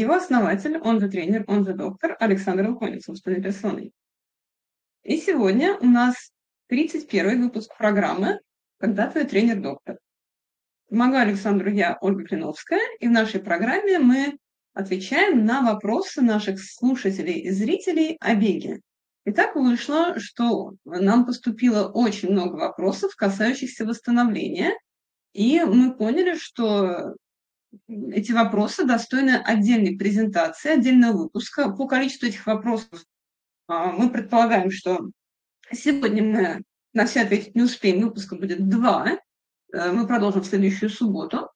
его основатель, он же тренер, он же доктор Александр Луконец, собственной персоной. И сегодня у нас 31 выпуск программы «Когда твой тренер-доктор». Помогаю Александру я, Ольга Клиновская, и в нашей программе мы отвечаем на вопросы наших слушателей и зрителей о беге. И так вышло, что нам поступило очень много вопросов, касающихся восстановления, и мы поняли, что эти вопросы достойны отдельной презентации, отдельного выпуска. По количеству этих вопросов а, мы предполагаем, что сегодня мы на все ответить не успеем, выпуска будет два. Э, мы продолжим в следующую субботу.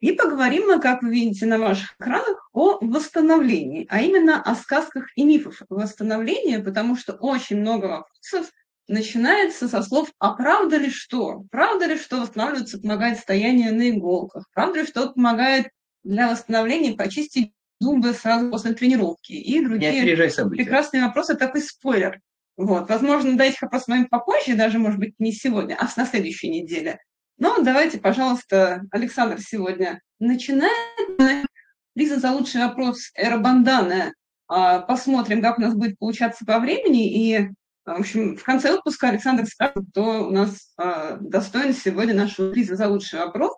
И поговорим мы, как вы видите на ваших экранах, о восстановлении, а именно о сказках и мифах восстановления, потому что очень много вопросов начинается со слов «А правда ли что? Правда ли, что восстанавливаться помогает стояние на иголках? Правда ли, что помогает для восстановления почистить зубы сразу после тренировки?» И другие прекрасные вопросы, такой спойлер. Вот. Возможно, до этих вопросов мы попозже, даже, может быть, не сегодня, а на следующей неделе. Но давайте, пожалуйста, Александр сегодня начинает. Лиза за лучший вопрос Эра Бандана. Посмотрим, как у нас будет получаться по времени. И в общем, в конце выпуска Александр скажет, кто у нас э, достоин сегодня нашего приза за лучший вопрос.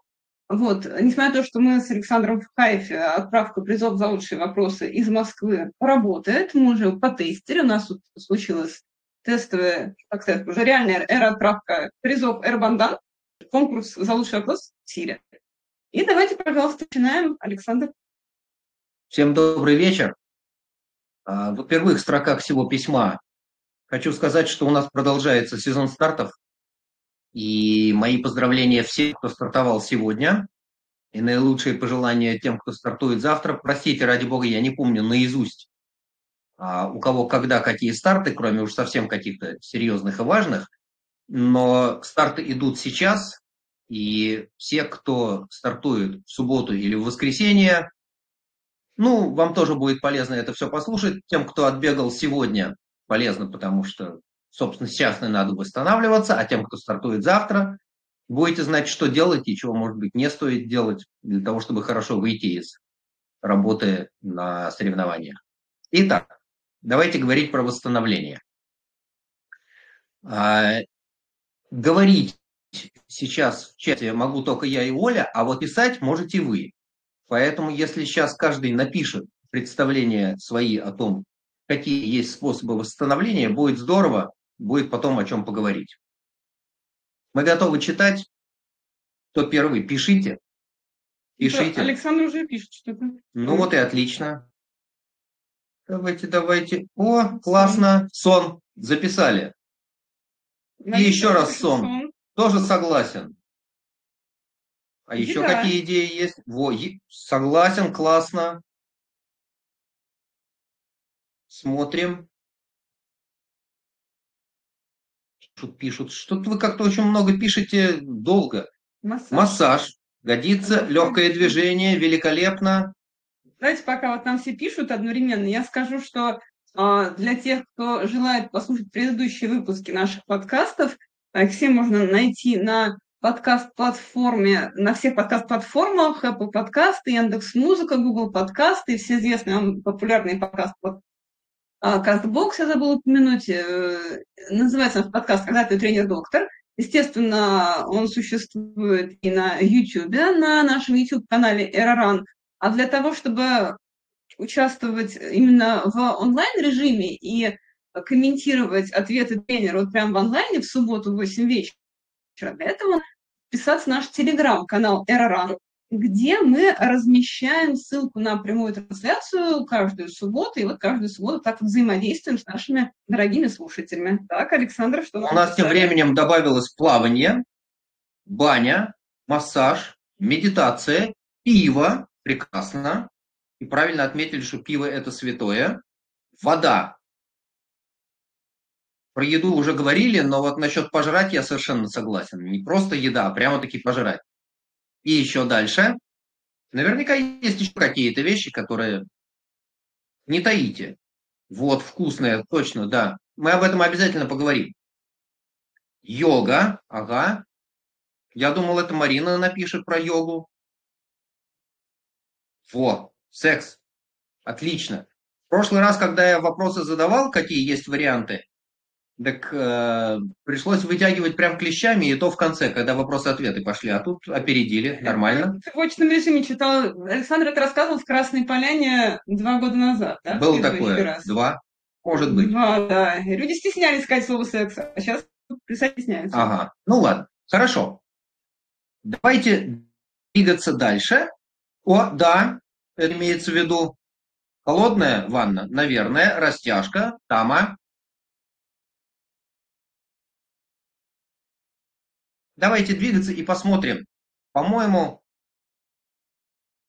Вот, несмотря на то, что мы с Александром в кайфе, отправка призов за лучшие вопросы из Москвы работает, мы уже потестили, у нас тут случилась тестовая, так сказать, уже реальная эра-отправка призов Эрбандан, конкурс за лучший вопрос в Сирии. И давайте, пожалуйста, начинаем. Александр. Всем добрый вечер. А, в первых строках всего письма Хочу сказать, что у нас продолжается сезон стартов. И мои поздравления всем, кто стартовал сегодня. И наилучшие пожелания тем, кто стартует завтра. Простите, ради бога, я не помню наизусть, а у кого когда какие старты, кроме уж совсем каких-то серьезных и важных. Но старты идут сейчас, и все, кто стартует в субботу или в воскресенье, ну, вам тоже будет полезно это все послушать. Тем, кто отбегал сегодня, полезно, потому что, собственно, сейчас не надо восстанавливаться, а тем, кто стартует завтра, будете знать, что делать и чего, может быть, не стоит делать для того, чтобы хорошо выйти из работы на соревнованиях. Итак, давайте говорить про восстановление. А, говорить сейчас в чате могу только я и Оля, а вот писать можете вы. Поэтому, если сейчас каждый напишет представление свои о том, какие есть способы восстановления, будет здорово, будет потом о чем поговорить. Мы готовы читать. Кто первый, пишите. Пишите. Александр уже пишет что-то. Ну вот и отлично. Давайте, давайте. О, классно. Сон. Записали. И еще раз сон. сон. Тоже согласен. А еще да. какие идеи есть? Во, согласен, классно. Смотрим. Пишут, пишут. Что-то вы как-то очень много пишете долго. Массаж. Массаж. Годится, легкое движение, великолепно. Давайте пока вот нам все пишут одновременно, я скажу, что э, для тех, кто желает послушать предыдущие выпуски наших подкастов, их все можно найти на подкаст-платформе, на всех подкаст-платформах, Apple подкасты, Яндекс Музыка, Google подкасты и все известные вам популярные подкаст-платформы Кастбокс, я забыла упомянуть, э, называется наш подкаст «Когда ты тренер-доктор». Естественно, он существует и на YouTube, на нашем YouTube-канале Эроран. А для того, чтобы участвовать именно в онлайн-режиме и комментировать ответы тренера вот прямо в онлайне в субботу в 8 вечера, для этого писаться в наш телеграм-канал Эроран где мы размещаем ссылку на прямую трансляцию каждую субботу, и вот каждую субботу так взаимодействуем с нашими дорогими слушателями. Так, Александр, что У нас тем временем добавилось плавание, баня, массаж, медитация, пиво, прекрасно. И правильно отметили, что пиво – это святое. Вода про еду уже говорили, но вот насчет пожрать я совершенно согласен. Не просто еда, а прямо-таки пожрать. И еще дальше. Наверняка есть еще какие-то вещи, которые не таите. Вот, вкусное, точно, да. Мы об этом обязательно поговорим. Йога, ага. Я думал, это Марина напишет про йогу. Во, секс. Отлично. В прошлый раз, когда я вопросы задавал, какие есть варианты, так э, пришлось вытягивать прям клещами, и то в конце, когда вопросы-ответы пошли. А тут опередили, нормально. В очном режиме читал. Александр это рассказывал в Красной Поляне два года назад, да? Было такое. Раз. Два. Может быть. Два, да. Люди стеснялись сказать слово секс, а сейчас стесняются. Ага. Ну ладно. Хорошо. Давайте двигаться дальше. О, да, это имеется в виду холодная ванна, наверное, растяжка, тама. Давайте двигаться и посмотрим. По-моему,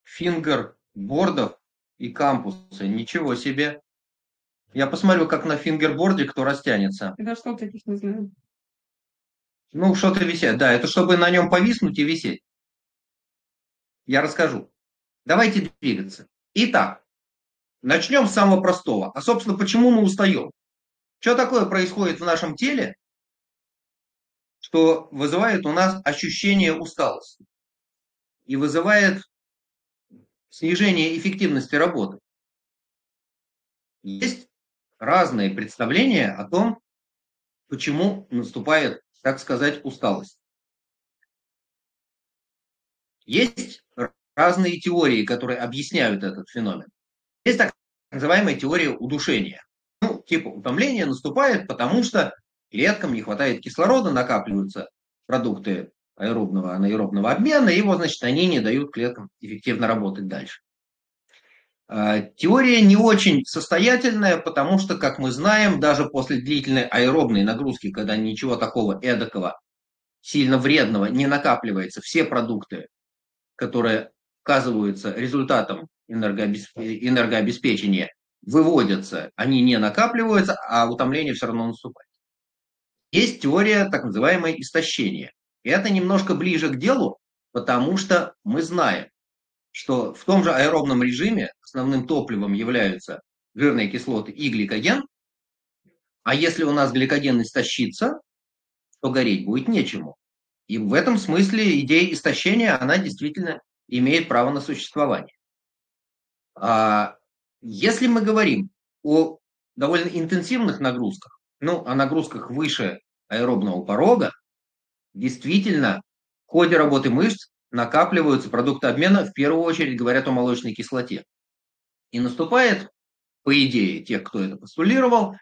фингербордов и кампуса. Ничего себе. Я посмотрю, как на фингерборде кто растянется. Я что таких не знаю. Ну, что-то висит. Да, это чтобы на нем повиснуть и висеть. Я расскажу. Давайте двигаться. Итак, начнем с самого простого. А, собственно, почему мы устаем? Что такое происходит в нашем теле, что вызывает у нас ощущение усталости и вызывает снижение эффективности работы. Есть разные представления о том, почему наступает, так сказать, усталость. Есть разные теории, которые объясняют этот феномен. Есть так называемая теория удушения. Ну, типа утомление наступает, потому что клеткам не хватает кислорода, накапливаются продукты аэробного, анаэробного обмена, и вот, значит, они не дают клеткам эффективно работать дальше. А, теория не очень состоятельная, потому что, как мы знаем, даже после длительной аэробной нагрузки, когда ничего такого эдакого, сильно вредного не накапливается, все продукты, которые оказываются результатом энергообеспечения, выводятся, они не накапливаются, а утомление все равно наступает. Есть теория так называемое истощение. И это немножко ближе к делу, потому что мы знаем, что в том же аэробном режиме основным топливом являются жирные кислоты и гликоген, а если у нас гликоген истощится, то гореть будет нечему. И в этом смысле идея истощения, она действительно имеет право на существование. А если мы говорим о довольно интенсивных нагрузках, ну, о нагрузках выше аэробного порога, действительно в ходе работы мышц накапливаются продукты обмена, в первую очередь говорят о молочной кислоте. И наступает, по идее, тех, кто это постулировал,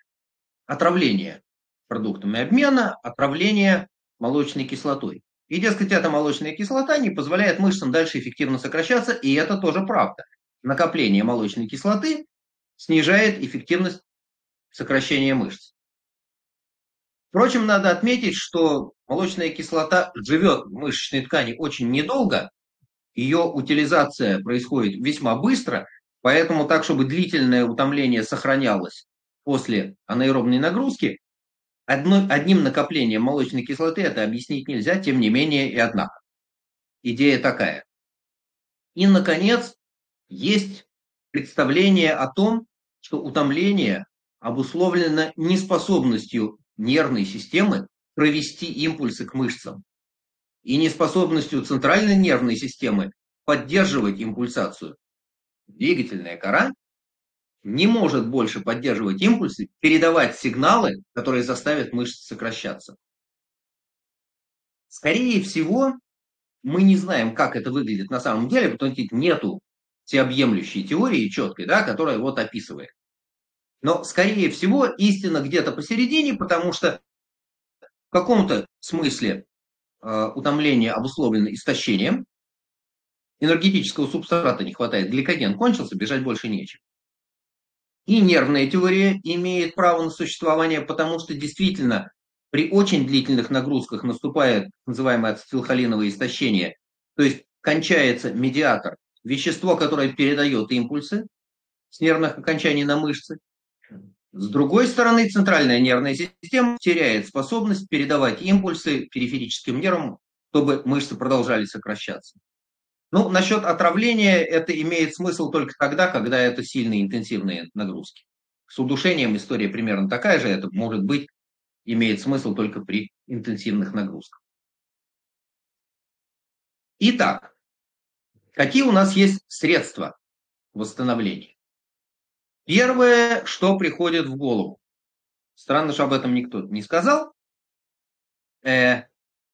отравление продуктами обмена, отравление молочной кислотой. И, дескать, эта молочная кислота не позволяет мышцам дальше эффективно сокращаться, и это тоже правда. Накопление молочной кислоты снижает эффективность сокращения мышц. Впрочем, надо отметить, что молочная кислота живет в мышечной ткани очень недолго, ее утилизация происходит весьма быстро, поэтому так, чтобы длительное утомление сохранялось после анаэробной нагрузки, одно, одним накоплением молочной кислоты это объяснить нельзя, тем не менее и однако. Идея такая. И, наконец, есть представление о том, что утомление обусловлено неспособностью нервной системы провести импульсы к мышцам и неспособностью центральной нервной системы поддерживать импульсацию. Двигательная кора не может больше поддерживать импульсы, передавать сигналы, которые заставят мышцы сокращаться. Скорее всего, мы не знаем, как это выглядит на самом деле, потому что нету всеобъемлющей теории четкой, да, которая вот описывает. Но, скорее всего, истина где-то посередине, потому что в каком-то смысле э, утомление обусловлено истощением, энергетического субстрата не хватает, гликоген кончился, бежать больше нечем. И нервная теория имеет право на существование, потому что действительно при очень длительных нагрузках наступает называемое ацетилхолиновое истощение, то есть кончается медиатор, вещество, которое передает импульсы с нервных окончаний на мышцы, С другой стороны, центральная нервная система теряет способность передавать импульсы периферическим нервам, чтобы мышцы продолжали сокращаться. Ну, насчет отравления это имеет смысл только тогда, когда это сильные интенсивные нагрузки. С удушением история примерно такая же, это может быть, имеет смысл только при интенсивных нагрузках. Итак, какие у нас есть средства восстановления? Первое, что приходит в голову, странно, что об этом никто не сказал, э,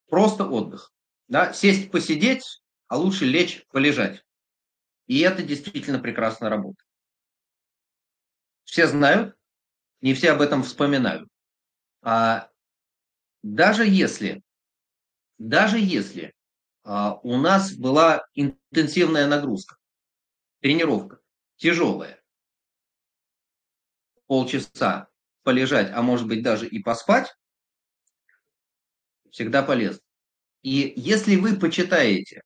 просто отдых. Да? Сесть, посидеть, а лучше лечь, полежать. И это действительно прекрасно работает. Все знают, не все об этом вспоминают. А даже если, даже если а, у нас была интенсивная нагрузка, тренировка, тяжелая, полчаса полежать, а может быть даже и поспать, всегда полезно. И если вы почитаете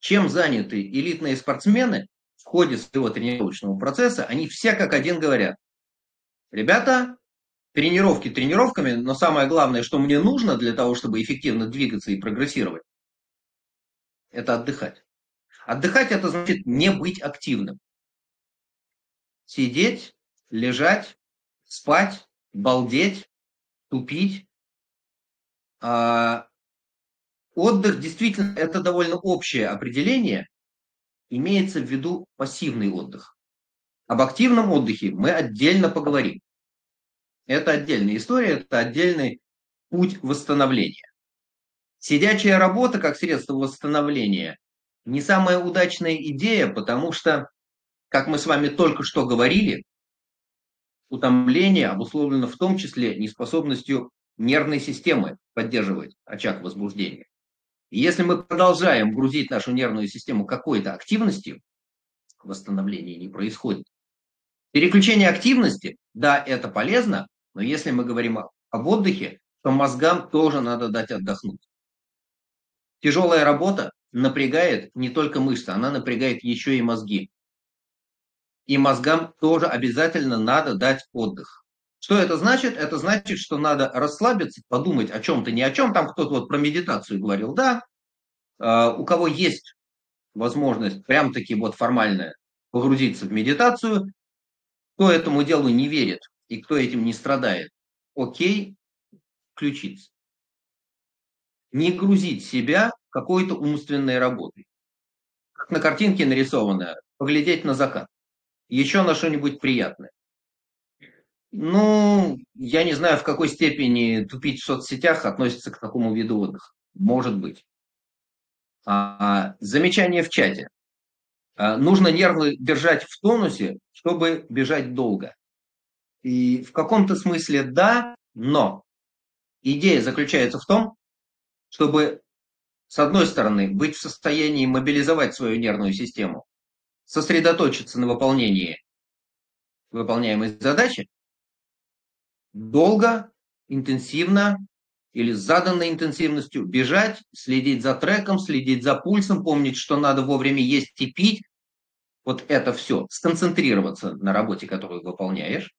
чем заняты элитные спортсмены в ходе своего тренировочного процесса, они все как один говорят, ребята, тренировки тренировками, но самое главное, что мне нужно для того, чтобы эффективно двигаться и прогрессировать, это отдыхать. Отдыхать это значит не быть активным. Сидеть, лежать, спать, балдеть, тупить. А Отдых действительно это довольно общее определение. Имеется в виду пассивный отдых. Об активном отдыхе мы отдельно поговорим. Это отдельная история, это отдельный путь восстановления. Сидячая работа как средство восстановления не самая удачная идея, потому что, как мы с вами только что говорили, утомление обусловлено в том числе неспособностью нервной системы поддерживать очаг возбуждения. И если мы продолжаем грузить нашу нервную систему какой-то активностью, восстановление не происходит. Переключение активности, да, это полезно, но если мы говорим об отдыхе, то мозгам тоже надо дать отдохнуть. Тяжелая работа напрягает не только мышцы, она напрягает еще и мозги. И мозгам тоже обязательно надо дать отдых. Что это значит? Это значит, что надо расслабиться, подумать о чем-то, не о чем. Там кто-то вот про медитацию говорил, да. А, у кого есть возможность прям таки вот формальная погрузиться в медитацию, кто этому делу не верит и кто этим не страдает, окей, включиться. Не грузить себя какой-то умственной работой. Как на картинке нарисованная, поглядеть на закат. Еще на что-нибудь приятное. Ну, я не знаю, в какой степени тупить в соцсетях относится к такому виду отдыха. Может быть. А, замечание в чате. А, нужно нервы держать в тонусе, чтобы бежать долго. И в каком-то смысле да, но идея заключается в том, чтобы, с одной стороны, быть в состоянии мобилизовать свою нервную систему, сосредоточиться на выполнении выполняемой задачи, долго, интенсивно или с заданной интенсивностью бежать, следить за треком, следить за пульсом, помнить, что надо вовремя есть и пить. Вот это все. Сконцентрироваться на работе, которую выполняешь,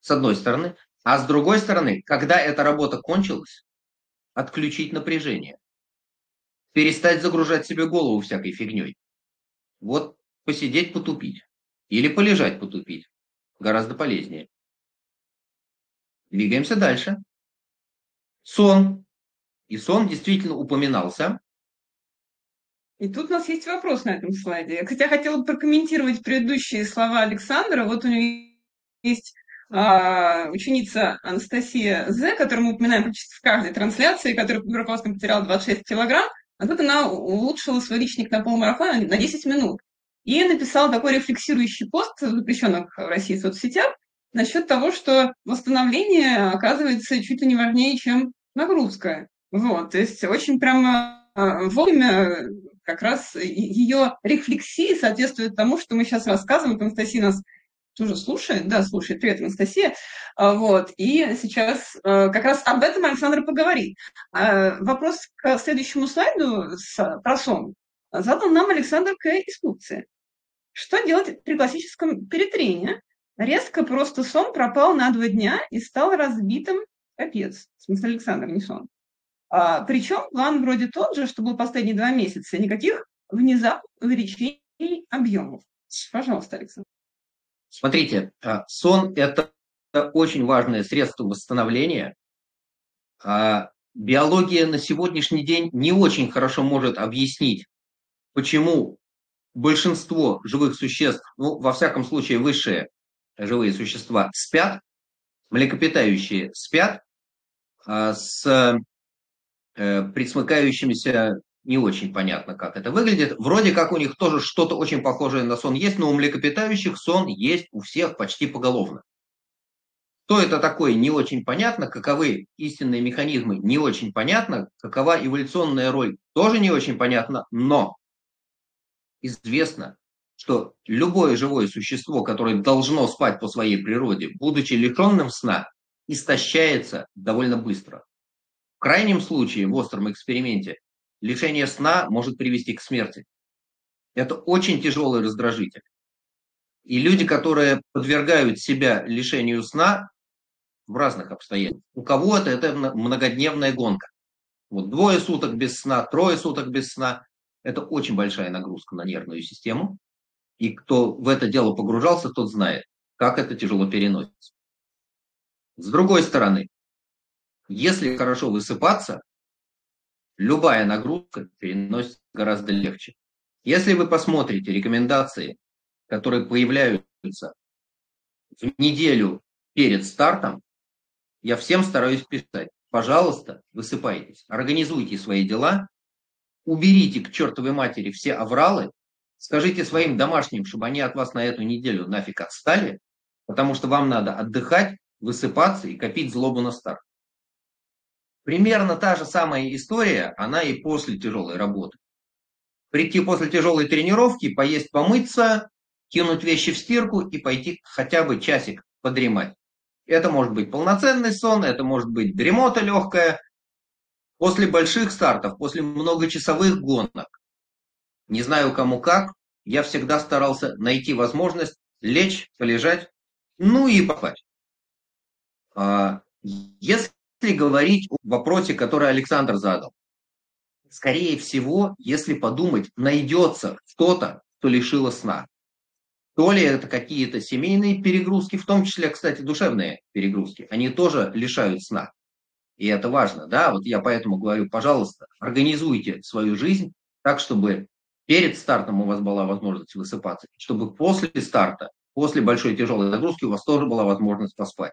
с одной стороны. А с другой стороны, когда эта работа кончилась, отключить напряжение. Перестать загружать себе голову всякой фигней. Вот посидеть, потупить. Или полежать, потупить. Гораздо полезнее. Двигаемся дальше. Сон. И сон действительно упоминался. И тут у нас есть вопрос на этом слайде. Я хотела бы прокомментировать предыдущие слова Александра. Вот у него есть а, ученица Анастасия З, которую мы упоминаем практически в каждой трансляции, которая по Петропавловскому потеряла 26 килограмм, а тут она улучшила свой личник на полмарафона на 10 минут. И написала такой рефлексирующий пост в запрещенных в России соцсетях, насчет того, что восстановление оказывается чуть ли не важнее, чем нагрузка. Вот, то есть очень прямо а, вовремя как раз ее рефлексии соответствует тому, что мы сейчас рассказываем. Анастасия нас тоже слушает. Да, слушает. Привет, Анастасия. А, вот. И сейчас а, как раз об этом Александр поговорит. Вопрос к следующему слайду с, про сон задал нам Александр К. из Турции. Что делать при классическом перетрении, Резко просто сон пропал на два дня и стал разбитым капец. В смысле, Александр, не сон. А, причем план вроде тот же, что был последние два месяца. Никаких внезапных увеличений объемов. Пожалуйста, Александр. Смотрите, а, сон – это очень важное средство восстановления. А, биология на сегодняшний день не очень хорошо может объяснить, почему большинство живых существ, ну, во всяком случае, высшие живые существа спят, млекопитающие спят а, с э, присмыкающимися не очень понятно, как это выглядит. Вроде как у них тоже что-то очень похожее на сон есть, но у млекопитающих сон есть у всех почти поголовно. Что это такое, не очень понятно, каковы истинные механизмы, не очень понятно, какова эволюционная роль, тоже не очень понятно, но известно, что любое живое существо, которое должно спать по своей природе, будучи лишенным сна, истощается довольно быстро. В крайнем случае, в остром эксперименте, лишение сна может привести к смерти. Это очень тяжелый раздражитель. И люди, которые подвергают себя лишению сна в разных обстоятельствах, у кого-то это многодневная гонка. Вот двое суток без сна, трое суток без сна – это очень большая нагрузка на нервную систему. И кто в это дело погружался, тот знает, как это тяжело переносится. С другой стороны, если хорошо высыпаться, любая нагрузка переносится гораздо легче. Если вы посмотрите рекомендации, которые появляются в неделю перед стартом, я всем стараюсь писать, пожалуйста, высыпайтесь, организуйте свои дела, уберите к чертовой матери все авралы, Скажите своим домашним, чтобы они от вас на эту неделю нафиг отстали, потому что вам надо отдыхать, высыпаться и копить злобу на старт. Примерно та же самая история, она и после тяжелой работы. Прийти после тяжелой тренировки, поесть, помыться, кинуть вещи в стирку и пойти хотя бы часик подремать. Это может быть полноценный сон, это может быть дремота легкая. После больших стартов, после многочасовых гонок, не знаю кому как, я всегда старался найти возможность лечь, полежать, ну и поспать. А, если говорить о вопросе, который Александр задал, скорее всего, если подумать, найдется кто-то, кто лишило сна. То ли это какие-то семейные перегрузки, в том числе, кстати, душевные перегрузки, они тоже лишают сна. И это важно, да, вот я поэтому говорю, пожалуйста, организуйте свою жизнь так, чтобы перед стартом у вас была возможность высыпаться, чтобы после старта, после большой тяжелой нагрузки у вас тоже была возможность поспать.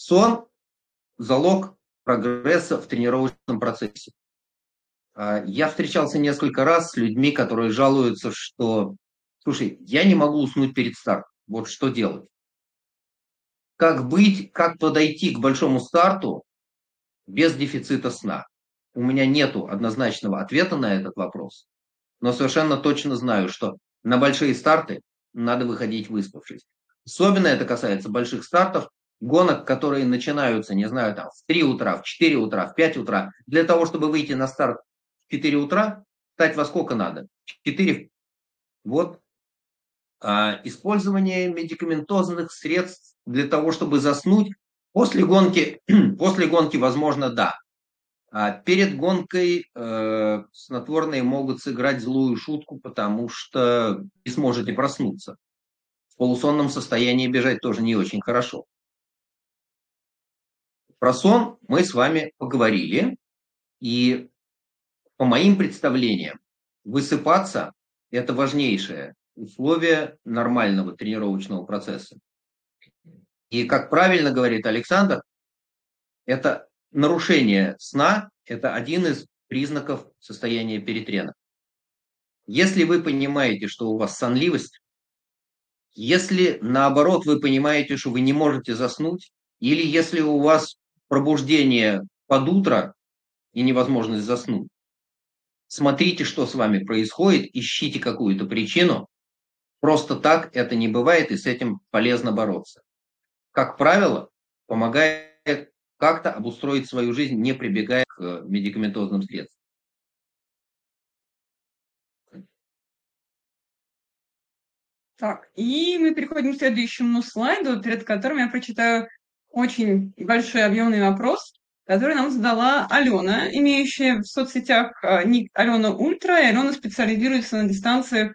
Сон – залог прогресса в тренировочном процессе. А, я встречался несколько раз с людьми, которые жалуются, что, слушай, я не могу уснуть перед стартом, вот что делать? Как быть, как подойти к большому старту без дефицита сна? у меня нет однозначного ответа на этот вопрос, но совершенно точно знаю, что на большие старты надо выходить выспавшись. Особенно это касается больших стартов, гонок, которые начинаются, не знаю, там в 3 утра, в 4 утра, в 5 утра. Для того, чтобы выйти на старт в 4 утра, встать во сколько надо? 4. Вот. А, использование медикаментозных средств для того, чтобы заснуть после гонки, после гонки, возможно, да. А перед гонкой э, снотворные могут сыграть злую шутку, потому что не сможете проснуться. В полусонном состоянии бежать тоже не очень хорошо. Про сон мы с вами поговорили, и по моим представлениям, высыпаться – это важнейшее условие нормального тренировочного процесса. И, как правильно говорит Александр, это нарушение сна – это один из признаков состояния перетрена. Если вы понимаете, что у вас сонливость, если наоборот вы понимаете, что вы не можете заснуть, или если у вас пробуждение под утро и невозможность заснуть, смотрите, что с вами происходит, ищите какую-то причину. Просто так это не бывает, и с этим полезно бороться. Как правило, помогает как-то обустроить свою жизнь, не прибегая к э, медикаментозным средствам. Так, и мы переходим к следующему слайду, перед которым я прочитаю очень большой объемный вопрос, который нам задала Алена, имеющая в соцсетях а, ник Алена Ультра, и Алена специализируется на дистанции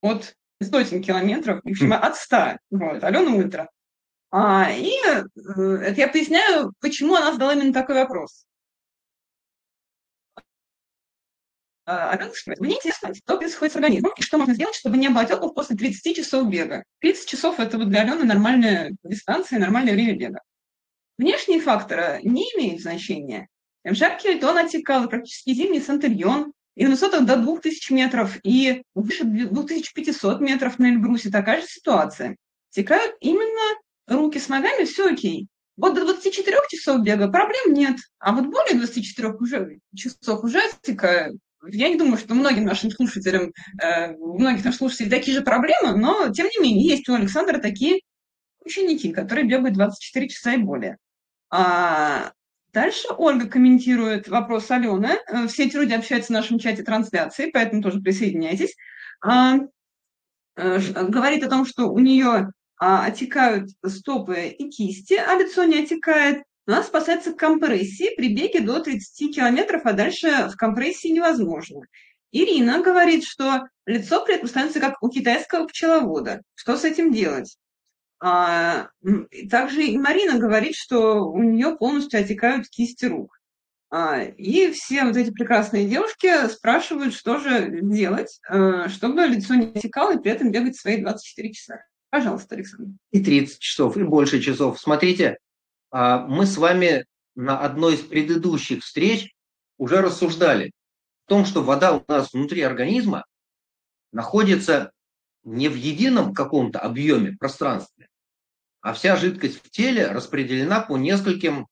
от сотен километров, в общем, от 100. Вот, Алена Ультра. А, и э, я поясняю, почему она задала именно такой вопрос. А, мне интересно, что происходит с организмом и что можно сделать, чтобы не было отеков после 30 часов бега. 30 часов – это вот для Алены нормальная дистанция, нормальное время бега. Внешние факторы не имеют значения. Жаркий льдон отекал, практически зимний Сантерьон, и на высотах до 2000 метров, и выше 2500 метров на Эльбрусе такая же ситуация. Текают именно руки с ногами, все окей. Вот до 24 часов бега проблем нет, а вот более 24 уже, часов уже отекают я не думаю, что многим нашим слушателям, э, у многих наших слушателей такие же проблемы, но, тем не менее, есть у Александра такие ученики, которые бегают 24 часа и более. А дальше Ольга комментирует вопрос Алены. Э, все эти люди общаются в нашем чате трансляции, поэтому тоже присоединяйтесь. А, э, говорит о том, что у нее а, отекают стопы и кисти, а лицо не отекает. Она спасается к компрессии при беге до 30 километров, а дальше в компрессии невозможно. Ирина говорит, что лицо при этом становится как у китайского пчеловода. Что с этим делать? А, также и Марина говорит, что у нее полностью отекают кисти рук. А, и все вот эти прекрасные девушки спрашивают, что же делать, а, чтобы лицо не отекало и при этом бегать свои 24 часа. Пожалуйста, Александр. И 30 часов, и больше часов. Смотрите, мы с вами на одной из предыдущих встреч уже рассуждали о том, что вода у нас внутри организма находится не в едином каком-то объеме пространстве, а вся жидкость в теле распределена по нескольким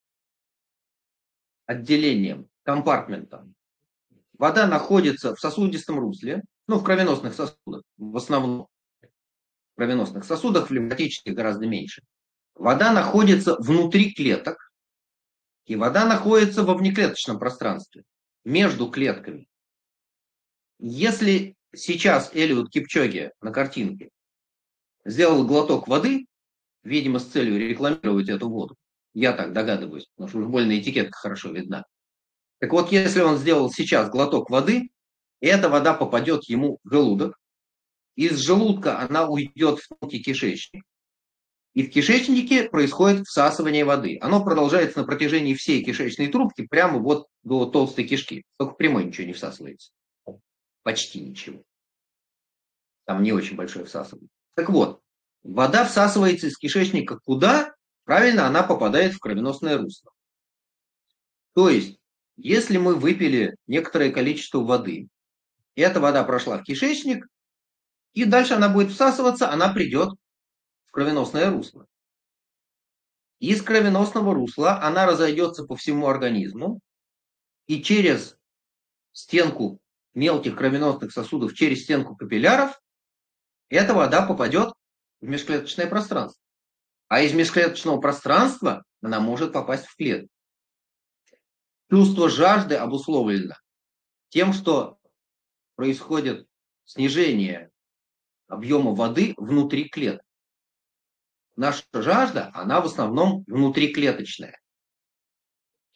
отделениям, компартментам. Вода находится в сосудистом русле, ну, в кровеносных сосудах, в основном. В кровеносных сосудах, в лимфатических гораздо меньше. Вода находится внутри клеток, и вода находится во внеклеточном пространстве, между клетками. Если сейчас Элиот Кипчоги на картинке сделал глоток воды, видимо, с целью рекламировать эту воду, я так догадываюсь, потому что уж больно этикетка хорошо видна. Так вот, если он сделал сейчас глоток воды, эта вода попадет ему в желудок, из желудка она уйдет в тонкий кишечник, и в кишечнике происходит всасывание воды. Оно продолжается на протяжении всей кишечной трубки, прямо вот до толстой кишки. Только прямой ничего не всасывается. Почти ничего. Там не очень большое всасывание. Так вот, вода всасывается из кишечника куда? Правильно, она попадает в кровеносное русло. То есть, если мы выпили некоторое количество воды, и эта вода прошла в кишечник, и дальше она будет всасываться, она придет кровеносное русло. Из кровеносного русла она разойдется по всему организму, и через стенку мелких кровеносных сосудов, через стенку капилляров, эта вода попадет в межклеточное пространство. А из межклеточного пространства она может попасть в клетку. Чувство жажды обусловлено тем, что происходит снижение объема воды внутри клеток наша жажда, она в основном внутриклеточная.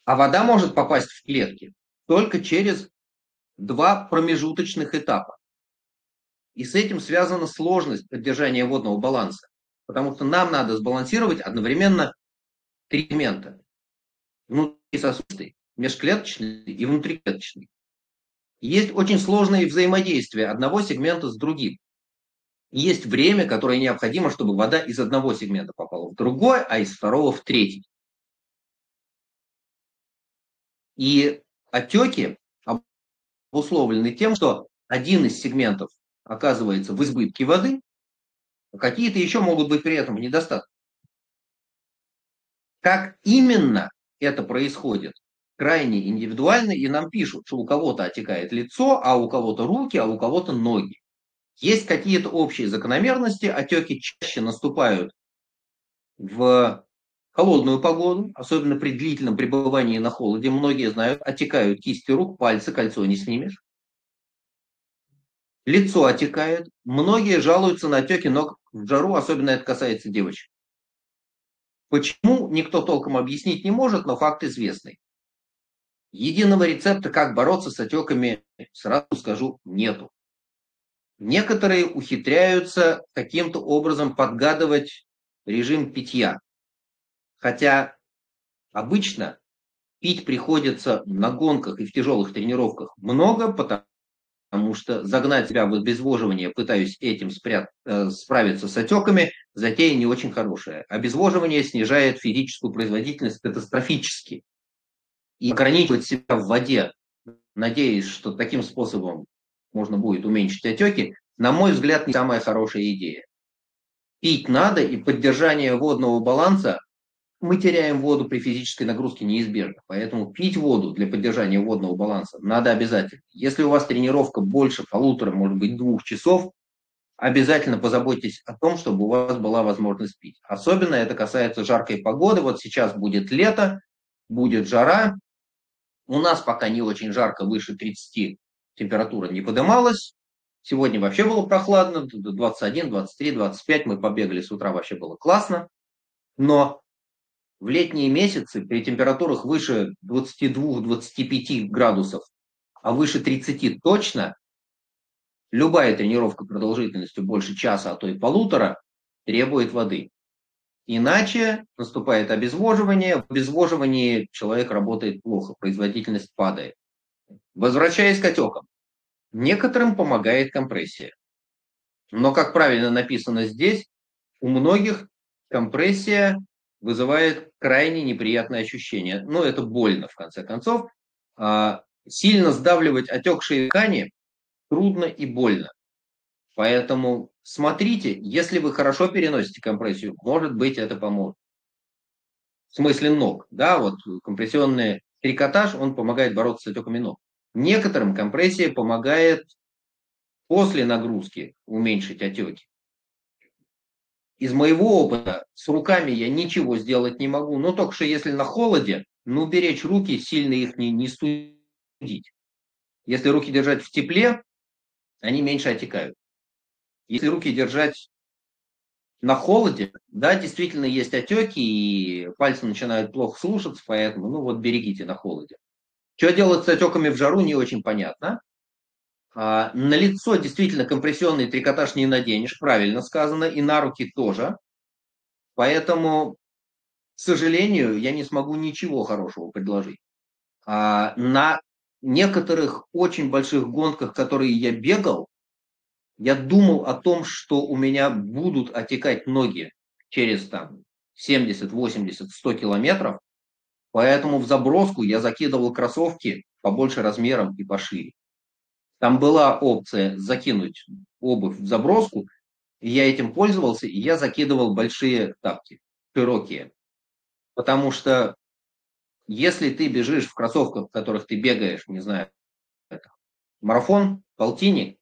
А вода может попасть в клетки только через два промежуточных этапа. И с этим связана сложность поддержания водного баланса. Потому что нам надо сбалансировать одновременно три элемента. Внутрисосудистый, межклеточный и внутриклеточный. Есть очень сложные взаимодействия одного сегмента с другим есть время, которое необходимо, чтобы вода из одного сегмента попала в другой, а из второго в третий. И отеки обусловлены тем, что один из сегментов оказывается в избытке воды, а какие-то еще могут быть при этом в недостатке. Как именно это происходит, крайне индивидуально, и нам пишут, что у кого-то отекает лицо, а у кого-то руки, а у кого-то ноги. Есть какие-то общие закономерности, отеки чаще наступают в холодную погоду, особенно при длительном пребывании на холоде. Многие знают, отекают кисти рук, пальцы, кольцо не снимешь. лицо отекает, многие жалуются на отеки ног в жару, особенно это касается девочек. Почему, никто толком объяснить не может, но факт известный. Единого рецепта, как бороться с отеками, сразу скажу, нету. Некоторые ухитряются каким-то образом подгадывать режим питья. Хотя обычно пить приходится на гонках и в тяжелых тренировках много, потому что загнать себя в обезвоживание, пытаюсь этим спрят, э, справиться с отеками, затея не очень хорошая. Обезвоживание снижает физическую производительность катастрофически. И ограничивать себя в воде, надеясь, что таким способом можно будет уменьшить отеки, на мой взгляд, не самая хорошая идея. Пить надо, и поддержание водного баланса мы теряем воду при физической нагрузке неизбежно. Поэтому пить воду для поддержания водного баланса надо обязательно. Если у вас тренировка больше полутора, может быть, двух часов, обязательно позаботьтесь о том, чтобы у вас была возможность пить. Особенно это касается жаркой погоды. Вот сейчас будет лето, будет жара. У нас пока не очень жарко, выше 30 температура не подымалась. Сегодня вообще было прохладно, 21, 23, 25, мы побегали с утра, вообще было классно. Но в летние месяцы при температурах выше 22-25 градусов, а выше 30 точно, любая тренировка продолжительностью больше часа, а то и полутора, требует воды. Иначе наступает обезвоживание. В обезвоживании человек работает плохо, производительность падает. Возвращаясь к отекам. Некоторым помогает компрессия. Но, как правильно написано здесь, у многих компрессия вызывает крайне неприятное ощущение. Ну, это больно, в конце концов. А, сильно сдавливать отекшие ткани трудно и больно. Поэтому смотрите, если вы хорошо переносите компрессию, может быть, это поможет. В смысле ног, да, вот компрессионный трикотаж, он помогает бороться с отеками ног. Некоторым компрессия помогает после нагрузки уменьшить отеки. Из моего опыта с руками я ничего сделать не могу, но только что если на холоде, ну беречь руки, сильно их не, не студить. Если руки держать в тепле, они меньше отекают. Если руки держать на холоде, да, действительно есть отеки, и пальцы начинают плохо слушаться, поэтому, ну вот, берегите на холоде. Что делать с отеками в жару, не очень понятно. А, на лицо действительно компрессионный трикотаж не наденешь, правильно сказано, и на руки тоже. Поэтому, к сожалению, я не смогу ничего хорошего предложить. А, на некоторых очень больших гонках, которые я бегал, я думал о том, что у меня будут отекать ноги через там 70, 80, 100 километров, Поэтому в заброску я закидывал кроссовки побольше размером и пошире. Там была опция закинуть обувь в заброску, и я этим пользовался, и я закидывал большие тапки, широкие. Потому что если ты бежишь в кроссовках, в которых ты бегаешь, не знаю, марафон, полтинник,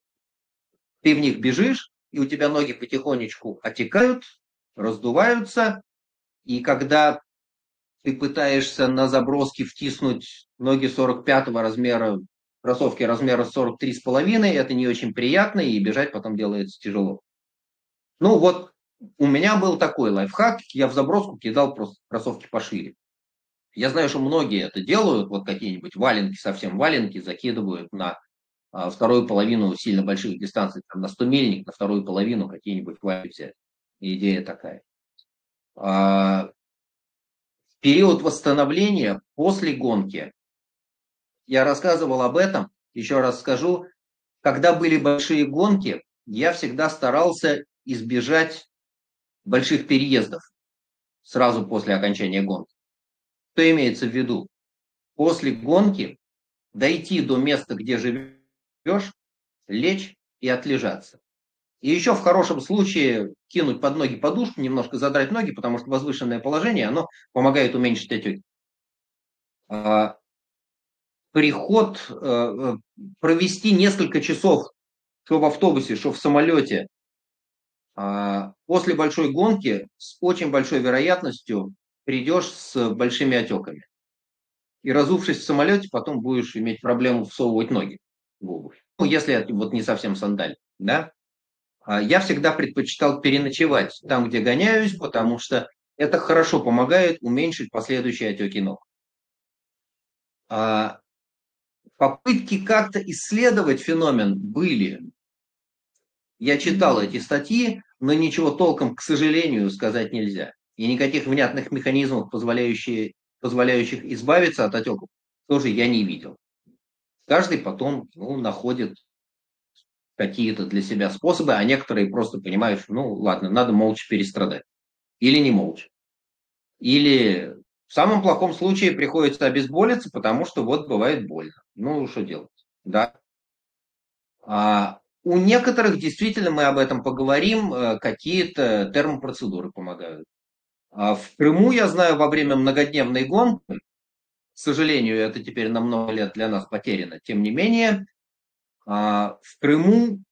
ты в них бежишь, и у тебя ноги потихонечку отекают, раздуваются, и когда ты пытаешься на заброске втиснуть ноги 45 размера, кроссовки размера 43,5, это не очень приятно, и бежать потом делается тяжело. Ну вот, у меня был такой лайфхак, я в заброску кидал просто кроссовки пошире. Я знаю, что многие это делают, вот какие-нибудь валенки, совсем валенки закидывают на вторую половину сильно больших дистанций, там, на 100 мильник, на вторую половину какие-нибудь валенки взять. Идея такая. А, период восстановления после гонки. Я рассказывал об этом, еще раз скажу. Когда были большие гонки, я всегда старался избежать больших переездов сразу после окончания гонки. Что имеется в виду? После гонки дойти до места, где живешь, лечь и отлежаться. И еще в хорошем случае кинуть под ноги подушку, немножко задрать ноги, потому что возвышенное положение, оно помогает уменьшить отеки. А, приход, э, э, провести несколько часов, что в автобусе, что в самолете, а, после большой гонки с очень большой вероятностью придешь с большими отеками. И разувшись в самолете, потом будешь иметь проблему всовывать ноги в обувь. если это вот не совсем сандаль, да, а, я всегда предпочитал переночевать там, где гоняюсь, потому что это хорошо помогает уменьшить последующие отеки ног. А, попытки как-то исследовать феномен были. Я читал эти статьи, но ничего толком, к сожалению, сказать нельзя. И никаких внятных механизмов, позволяющих, позволяющих избавиться от отеков, тоже я не видел. Каждый потом ну, находит какие-то для себя способы, а некоторые просто понимают, что, ну ладно, надо молча перестрадать. Или не молча. Или в самом плохом случае приходится обезболиться, потому что вот бывает больно. Ну, что делать? Да. А у некоторых, действительно, мы об этом поговорим, э, какие-то термопроцедуры помогают. А в Крыму, я знаю, во время многодневной гонки, к сожалению, это теперь на много лет для нас потеряно, тем не менее, а, в Крыму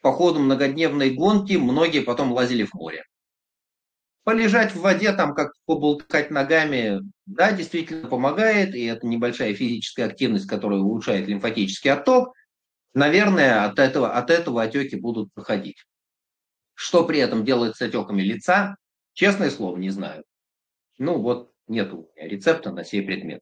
по ходу многодневной гонки многие потом лазили в море. Полежать в воде, там как поболтать ногами, да, действительно помогает, и это небольшая физическая активность, которая улучшает лимфатический отток. Наверное, от этого, от этого отеки будут проходить. Что при этом делает с отеками лица, честное слово, не знаю. Ну вот, нет у меня рецепта на сей предмет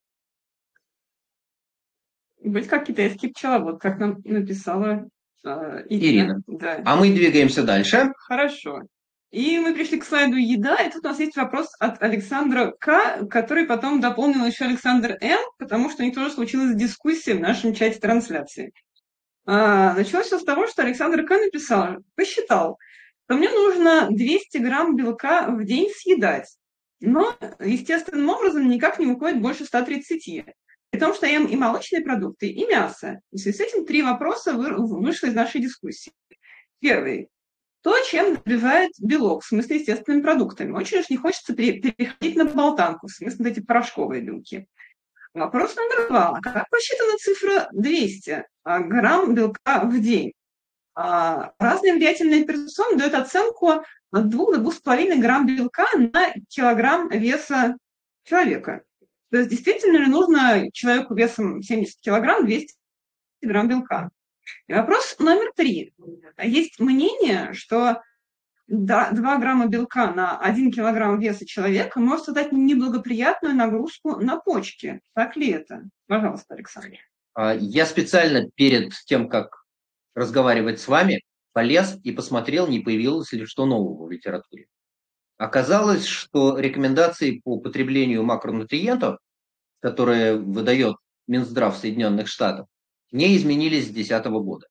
быть как китайский пчеловод, как нам написала э, Ирина. Ирина. Да. А мы двигаемся дальше. Хорошо. И мы пришли к слайду «Еда», и тут у нас есть вопрос от Александра К., который потом дополнил еще Александр М., потому что у них тоже случилась дискуссия в нашем чате трансляции. А, началось все с того, что Александр К. написал, посчитал, что мне нужно 200 грамм белка в день съедать, но естественным образом никак не выходит больше 130. При том, что я ем и молочные продукты, и мясо. И в связи с этим три вопроса вышло из нашей дискуссии. Первый. То, чем добивает белок, в смысле естественными продуктами. Очень уж не хочется переходить на болтанку, в смысле эти порошковые белки. Вопрос номер два. Как посчитана цифра 200 а, грамм белка в день? А, разные влиятельные персоны дают оценку от 2 до 2,5 грамм белка на килограмм веса человека. То есть действительно ли нужно человеку весом 70 килограмм 200 грамм белка? И вопрос номер три. Есть мнение, что 2 грамма белка на 1 килограмм веса человека может создать неблагоприятную нагрузку на почки. Так ли это? Пожалуйста, Александр. А, я специально перед тем, как разговаривать с вами, полез и посмотрел, не появилось ли что нового в литературе. Оказалось, что рекомендации по потреблению макронутриентов, которые выдает Минздрав Соединенных Штатов, не изменились с 2010 года.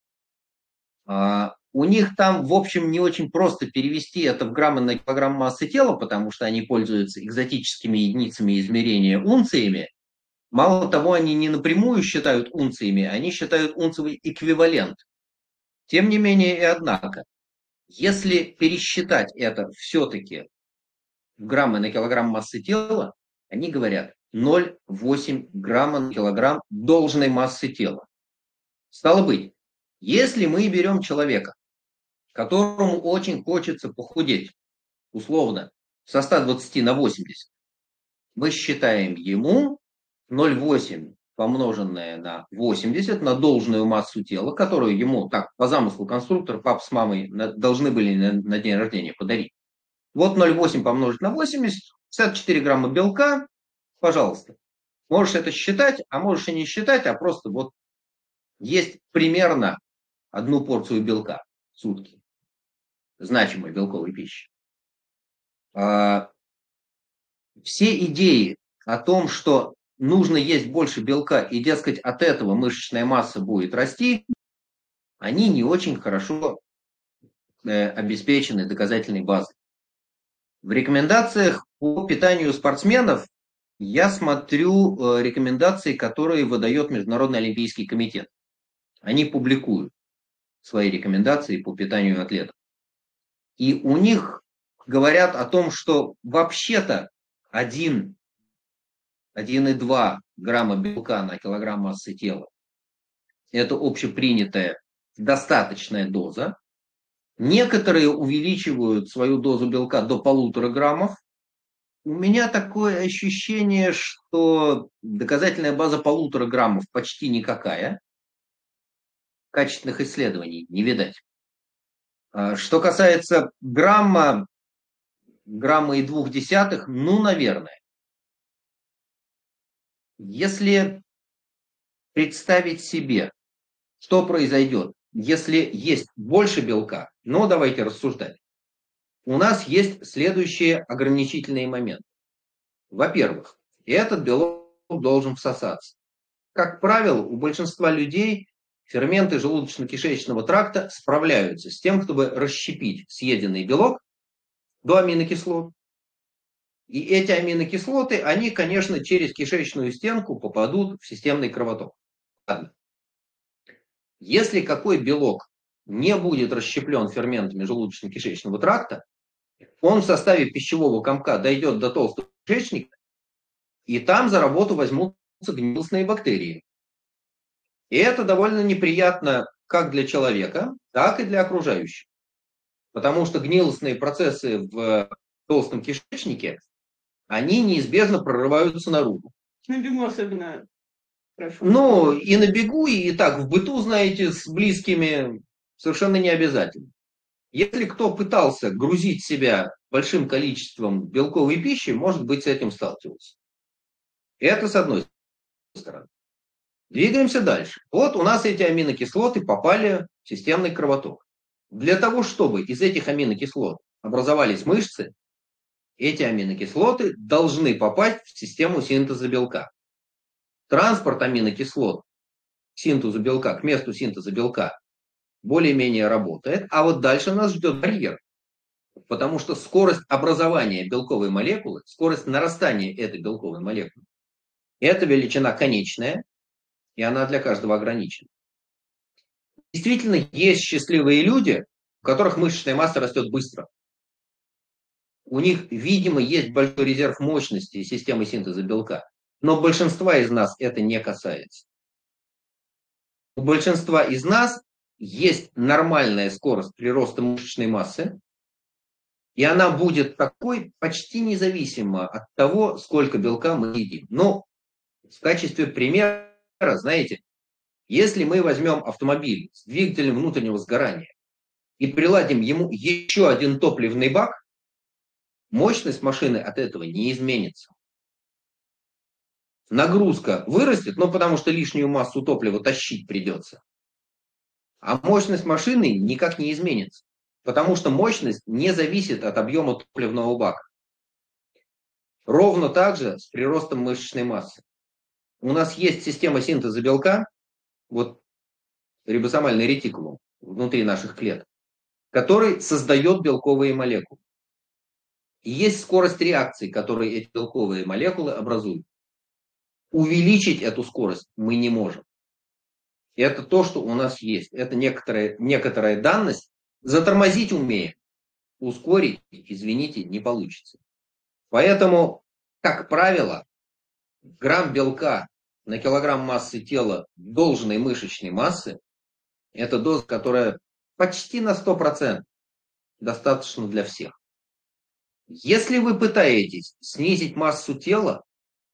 А, у них там, в общем, не очень просто перевести это в граммы на килограмм массы тела, потому что они пользуются экзотическими единицами измерения унциями. Мало того, они не напрямую считают унциями, они считают унцевый эквивалент. Тем не менее и однако, если пересчитать это все-таки в граммы на килограмм массы тела, они говорят 0,8 грамма на килограмм должной массы тела. Стало быть, если мы берем человека, которому очень хочется похудеть, условно, со 120 на 80, мы считаем ему 0,8 помноженное на 80, на должную массу тела, которую ему, так, по замыслу конструктора, пап с мамой должны были на, на день рождения подарить. Вот 0,8 помножить на 80, 54 грамма белка, пожалуйста. Можешь это считать, а можешь и не считать, а просто вот есть примерно одну порцию белка в сутки. Значимой белковой пищи. А, все идеи о том, что нужно есть больше белка и, дескать, от этого мышечная масса будет расти, они не очень хорошо э, обеспечены доказательной базой. В рекомендациях по питанию спортсменов я смотрю э, рекомендации, которые выдает Международный Олимпийский комитет. Они публикуют свои рекомендации по питанию атлетов. И у них говорят о том, что вообще-то 1, 1,2 грамма белка на килограмм массы тела – это общепринятая достаточная доза, Некоторые увеличивают свою дозу белка до полутора граммов. У меня такое ощущение, что доказательная база полутора граммов почти никакая. качественных исследований не видать. А, что касается грамма, грамма и двух десятых, ну, наверное. Если представить себе, что произойдет, если есть больше белка, ну, давайте рассуждать. У нас есть следующие ограничительные моменты. Во-первых, этот белок должен всосаться. Как правило, у большинства людей ферменты желудочно-кишечного тракта справляются с тем, чтобы расщепить съеденный белок до аминокислот. И эти аминокислоты, они, конечно, через кишечную стенку попадут в системный кровоток. Ладно. Если какой белок не будет расщеплен ферментами желудочно-кишечного тракта, он в составе пищевого комка дойдет до толстого кишечника, и там за работу возьмутся гнилостные бактерии. И это довольно неприятно как для человека, так и для окружающих. Потому что гнилостные процессы в толстом кишечнике, они неизбежно прорываются наружу. На бегу особенно. Прошу. Ну, и на бегу, и так в быту, знаете, с близкими совершенно не обязательно. Если кто пытался грузить себя большим количеством белковой пищи, может быть, с этим сталкивался. Это с одной стороны. Двигаемся дальше. Вот у нас эти аминокислоты попали в системный кровоток. Для того, чтобы из этих аминокислот образовались мышцы, эти аминокислоты должны попасть в систему синтеза белка. Транспорт аминокислот к синтезу белка, к месту синтеза белка более-менее работает, а вот дальше нас ждет барьер. Потому что скорость образования белковой молекулы, скорость нарастания этой белковой молекулы, это величина конечная, и она для каждого ограничена. Действительно, есть счастливые люди, у которых мышечная масса растет быстро. У них, видимо, есть большой резерв мощности системы синтеза белка. Но большинства из нас это не касается. У большинства из нас есть нормальная скорость прироста мышечной массы, и она будет такой почти независимо от того, сколько белка мы едим. Но в качестве примера знаете, если мы возьмем автомобиль с двигателем внутреннего сгорания и приладим ему еще один топливный бак, мощность машины от этого не изменится. Нагрузка вырастет, но потому что лишнюю массу топлива тащить придется. А мощность машины никак не изменится, потому что мощность не зависит от объема топливного бака. Ровно так же с приростом мышечной массы у нас есть система синтеза белка, вот рибосомальный ретикулум внутри наших клеток, который создает белковые молекулы. И есть скорость реакции, которую эти белковые молекулы образуют. Увеличить эту скорость мы не можем. Это то, что у нас есть. Это некоторая, некоторая данность. Затормозить умеем. Ускорить, извините, не получится. Поэтому, как правило, грамм белка на килограмм массы тела должной мышечной массы, это доза, которая почти на 100% достаточно для всех. Если вы пытаетесь снизить массу тела,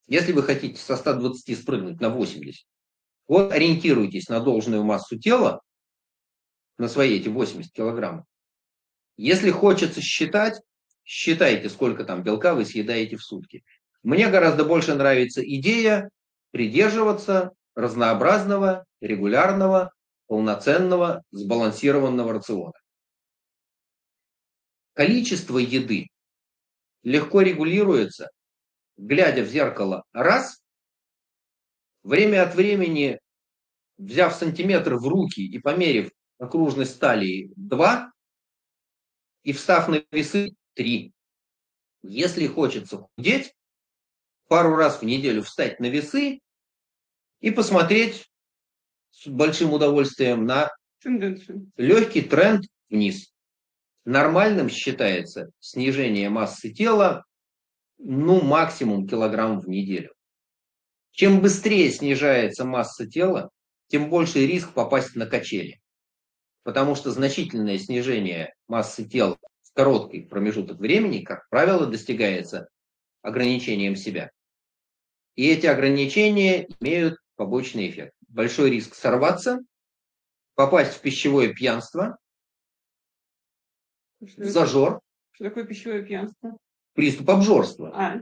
если вы хотите со 120 спрыгнуть на 80, вот ориентируйтесь на должную массу тела, на свои эти 80 килограммов. Если хочется считать, считайте, сколько там белка вы съедаете в сутки. Мне гораздо больше нравится идея придерживаться разнообразного, регулярного, полноценного, сбалансированного рациона. Количество еды легко регулируется, глядя в зеркало раз, время от времени, взяв сантиметр в руки и померив окружность талии два, и встав на весы три. Если хочется худеть, пару раз в неделю встать на весы и посмотреть с большим удовольствием на легкий тренд вниз. Нормальным считается снижение массы тела, ну, максимум килограмм в неделю. Чем быстрее снижается масса тела, тем больше риск попасть на качели. Потому что значительное снижение массы тела в короткий промежуток времени, как правило, достигается ограничением себя. И эти ограничения имеют побочный эффект. Большой риск сорваться попасть в пищевое пьянство, Что, зажор, что такое пищевое пьянство? Приступ обжорства. А,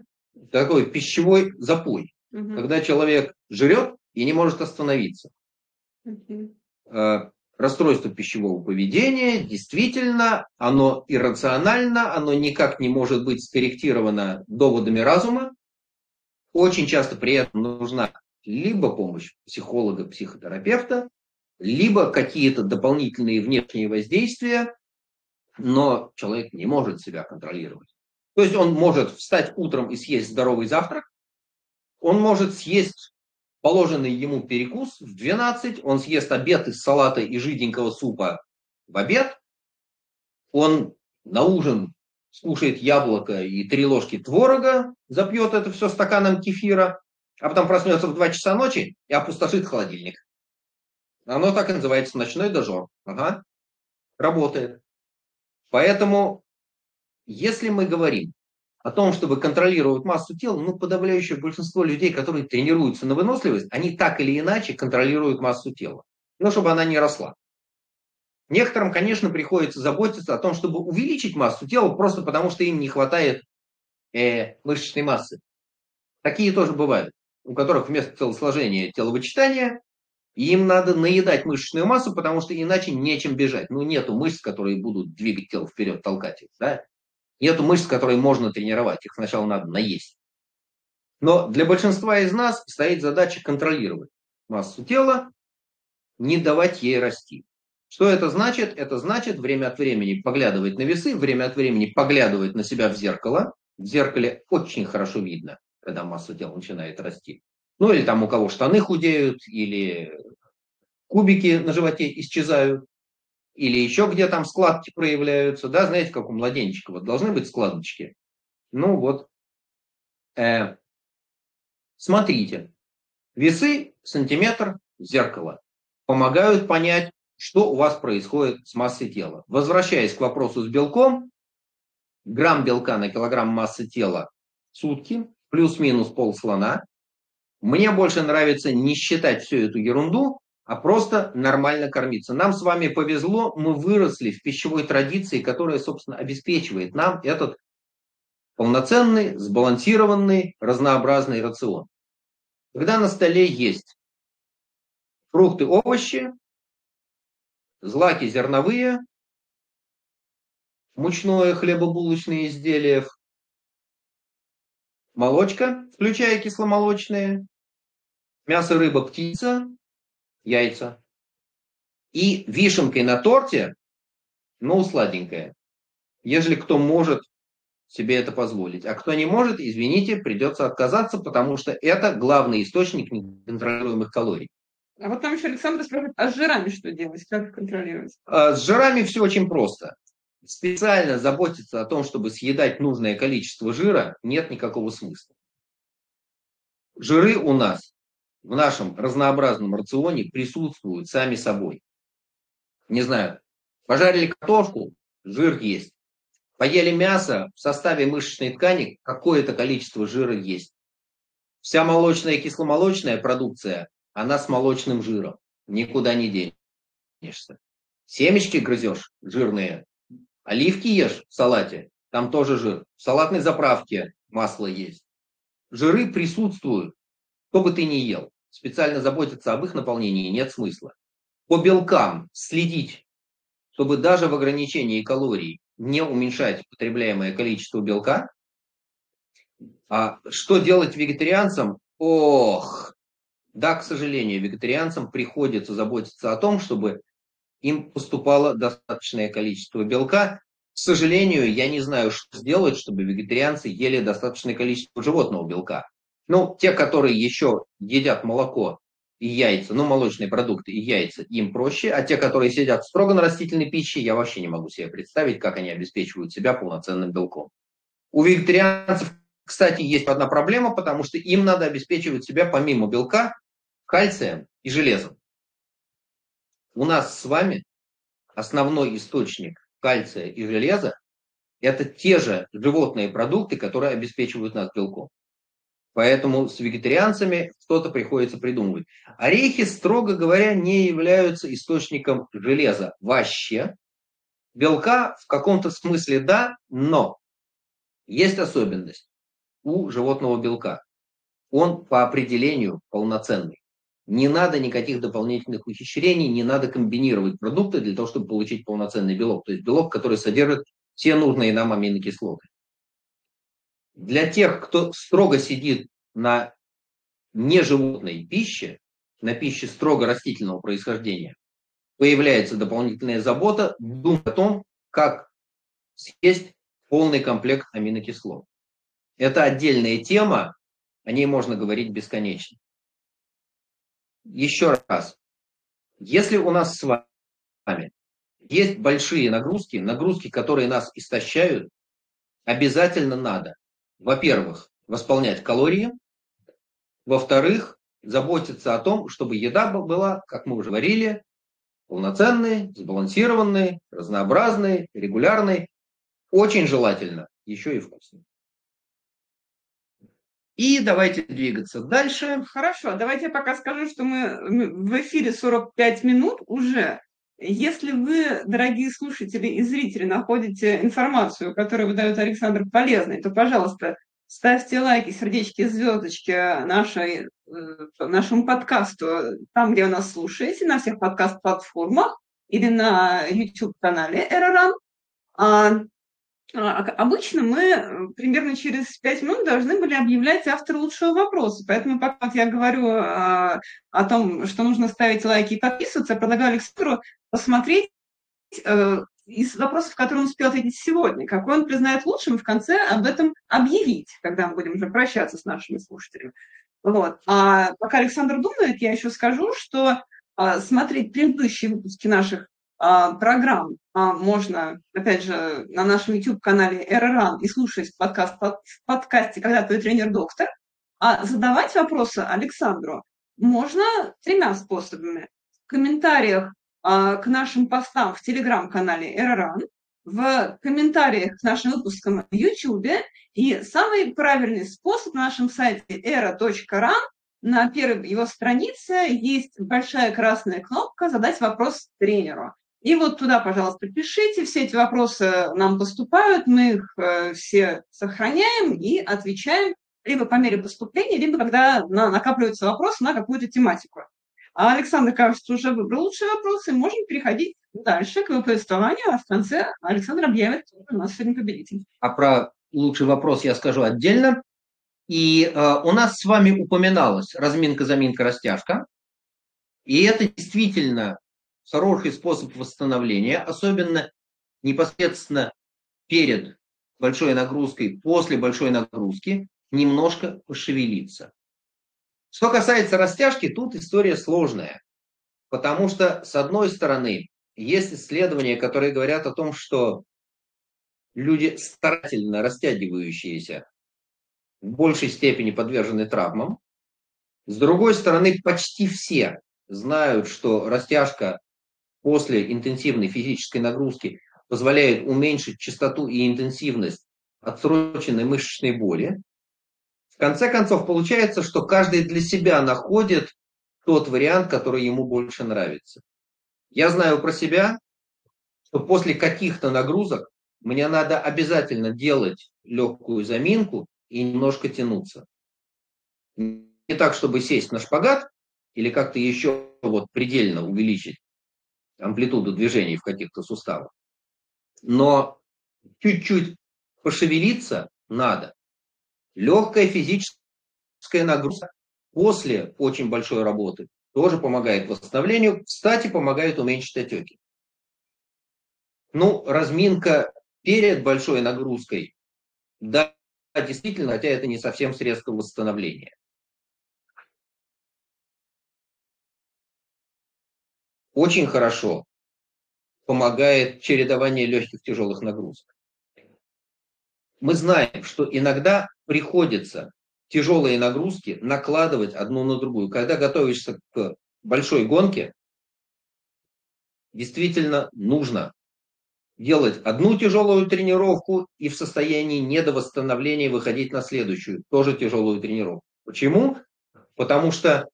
Такой пищевой запой, угу. когда человек жрет и не может остановиться. Э, Расстройство пищевого поведения, действительно, оно иррационально, оно никак не может быть скорректировано доводами разума. Очень часто при этом нужна либо помощь психолога, психотерапевта, либо какие-то дополнительные внешние воздействия, но человек не может себя контролировать. То есть он может встать утром и съесть здоровый завтрак, он может съесть положенный ему перекус в 12, он съест обед из салата и жиденького супа в обед, он на ужин скушает яблоко и три ложки творога, запьет это все стаканом кефира, а потом проснется в 2 часа ночи и опустошит холодильник. Оно так и называется ночной дожор. Ага. Работает. Поэтому, если мы говорим о том, чтобы контролировать массу тела, ну, подавляющее большинство людей, которые тренируются на выносливость, они так или иначе контролируют массу тела. Ну, чтобы она не росла. Некоторым, конечно, приходится заботиться о том, чтобы увеличить массу тела, просто потому что им не хватает э, мышечной массы. Такие тоже бывают, у которых вместо телосложения теловычитания им надо наедать мышечную массу, потому что иначе нечем бежать. Ну, нету мышц, которые будут двигать тело вперед, толкать их. Да? Нету мышц, которые можно тренировать. Их сначала надо наесть. Но для большинства из нас стоит задача контролировать массу тела, не давать ей расти. Что это значит? Это значит время от времени поглядывать на весы, время от времени поглядывать на себя в зеркало. В зеркале очень хорошо видно, когда масса тела начинает расти. Ну или там у кого штаны худеют, или кубики на животе исчезают, или еще где там складки проявляются. Да, знаете, как у младенчика, вот должны быть складочки. Ну вот, э, смотрите, весы, сантиметр, зеркало помогают понять, что у вас происходит с массой тела. Возвращаясь к вопросу с белком, грамм белка на килограмм массы тела в сутки, плюс-минус пол слона. Мне больше нравится не считать всю эту ерунду, а просто нормально кормиться. Нам с вами повезло, мы выросли в пищевой традиции, которая, собственно, обеспечивает нам этот полноценный, сбалансированный, разнообразный рацион. Когда на столе есть фрукты, овощи, злаки зерновые, мучное хлебобулочные изделия, молочка, включая кисломолочные, мясо, рыба, птица, яйца. И вишенкой на торте, ну, сладенькое. Ежели кто может себе это позволить. А кто не может, извините, придется отказаться, потому что это главный источник неконтролируемых калорий. А вот там еще Александр спрашивает, а с жирами что делать, как их контролировать? А С жирами все очень просто. Специально заботиться о том, чтобы съедать нужное количество жира, нет никакого смысла. Жиры у нас в нашем разнообразном рационе присутствуют сами собой. Не знаю, пожарили картошку, жир есть. Поели мясо, в составе мышечной ткани какое-то количество жира есть. Вся молочная и кисломолочная продукция, она с молочным жиром. Никуда не денешься. Семечки грызешь жирные. Оливки ешь в салате, там тоже жир. В салатной заправке масло есть. Жиры присутствуют, что бы ты ни ел. Специально заботиться об их наполнении нет смысла. По белкам следить, чтобы даже в ограничении калорий не уменьшать потребляемое количество белка. А что делать вегетарианцам? Ох, да, к сожалению, вегетарианцам приходится заботиться о том, чтобы им поступало достаточное количество белка. К сожалению, я не знаю, что сделать, чтобы вегетарианцы ели достаточное количество животного белка. Ну, те, которые еще едят молоко и яйца, ну, молочные продукты и яйца, им проще, а те, которые сидят строго на растительной пище, я вообще не могу себе представить, как они обеспечивают себя полноценным белком. У вегетарианцев, кстати, есть одна проблема, потому что им надо обеспечивать себя помимо белка кальцием и железом. У нас с вами основной источник кальция и железа – это те же животные продукты, которые обеспечивают нас белком. Поэтому с вегетарианцами что-то приходится придумывать. Орехи, строго говоря, не являются источником железа вообще. Белка в каком-то смысле да, но есть особенность у животного белка. Он по определению полноценный. Не надо никаких дополнительных ухищрений, не надо комбинировать продукты для того, чтобы получить полноценный белок. То есть белок, который содержит все нужные нам аминокислоты. Для тех, кто строго сидит на неживотной пище, на пище строго растительного происхождения, появляется дополнительная забота, думать о том, как съесть полный комплект аминокислот. Это отдельная тема, о ней можно говорить бесконечно. Еще раз, если у нас с вами есть большие нагрузки, нагрузки, которые нас истощают, обязательно надо, во-первых, восполнять калории, во-вторых, заботиться о том, чтобы еда была, как мы уже говорили, полноценной, сбалансированной, разнообразной, регулярной, очень желательно, еще и вкусной. И давайте двигаться дальше. Хорошо, давайте я пока скажу, что мы в эфире 45 минут уже. Если вы, дорогие слушатели и зрители, находите информацию, которую выдает Александр полезной, то, пожалуйста, ставьте лайки, сердечки, звездочки нашей, э, нашему подкасту, там, где вы нас слушаете, на всех подкаст-платформах или на YouTube-канале Эроран. А а, обычно мы э, примерно через пять минут должны были объявлять автора лучшего вопроса. Поэтому пока вот я говорю а, о том, что нужно ставить лайки и подписываться, я предлагаю Александру посмотреть э, из вопросов, которые он успел ответить сегодня, какой он признает лучшим, в конце об этом объявить, когда мы будем уже прощаться с нашими слушателями. Вот. А пока Александр думает, я еще скажу, что смотреть предыдущие выпуски наших программ а, можно, опять же, на нашем YouTube-канале РРАН и слушать подкаст в подкасте «Когда твой тренер-доктор», а задавать вопросы Александру можно тремя способами. В комментариях а, к нашим постам в телеграм-канале РРАН, в комментариях к нашим выпускам в YouTube и самый правильный способ на нашем сайте era.ran на первой его странице есть большая красная кнопка «Задать вопрос тренеру». И вот туда, пожалуйста, пишите, все эти вопросы нам поступают, мы их э, все сохраняем и отвечаем либо по мере поступления, либо когда на, накапливаются вопросы на какую-то тематику. А Александр, кажется, уже выбрал лучший вопрос, и можем переходить дальше к его повествованию, а в конце Александр объявит у нас сегодня победитель. А про лучший вопрос я скажу отдельно. И э, у нас с вами упоминалась разминка, заминка, растяжка. И это действительно хороший способ восстановления, особенно непосредственно перед большой нагрузкой, после большой нагрузки, немножко пошевелиться. Что касается растяжки, тут история сложная. Потому что, с одной стороны, есть исследования, которые говорят о том, что люди, старательно растягивающиеся, в большей степени подвержены травмам. С другой стороны, почти все знают, что растяжка после интенсивной физической нагрузки позволяет уменьшить частоту и интенсивность отсроченной мышечной боли. В конце концов, получается, что каждый для себя находит тот вариант, который ему больше нравится. Я знаю про себя, что после каких-то нагрузок мне надо обязательно делать легкую заминку и немножко тянуться. Не так, чтобы сесть на шпагат или как-то еще вот предельно увеличить амплитуду движений в каких-то суставах. Но чуть-чуть пошевелиться надо. Легкая физическая нагрузка после очень большой работы тоже помогает восстановлению. Кстати, помогает уменьшить отеки. Ну, разминка перед большой нагрузкой, да, действительно, хотя это не совсем средство восстановления. Очень хорошо помогает чередование легких тяжелых нагрузок. Мы знаем, что иногда приходится тяжелые нагрузки накладывать одну на другую. Когда готовишься к большой гонке, действительно нужно делать одну тяжелую тренировку и в состоянии недовосстановления выходить на следующую, тоже тяжелую тренировку. Почему? Потому что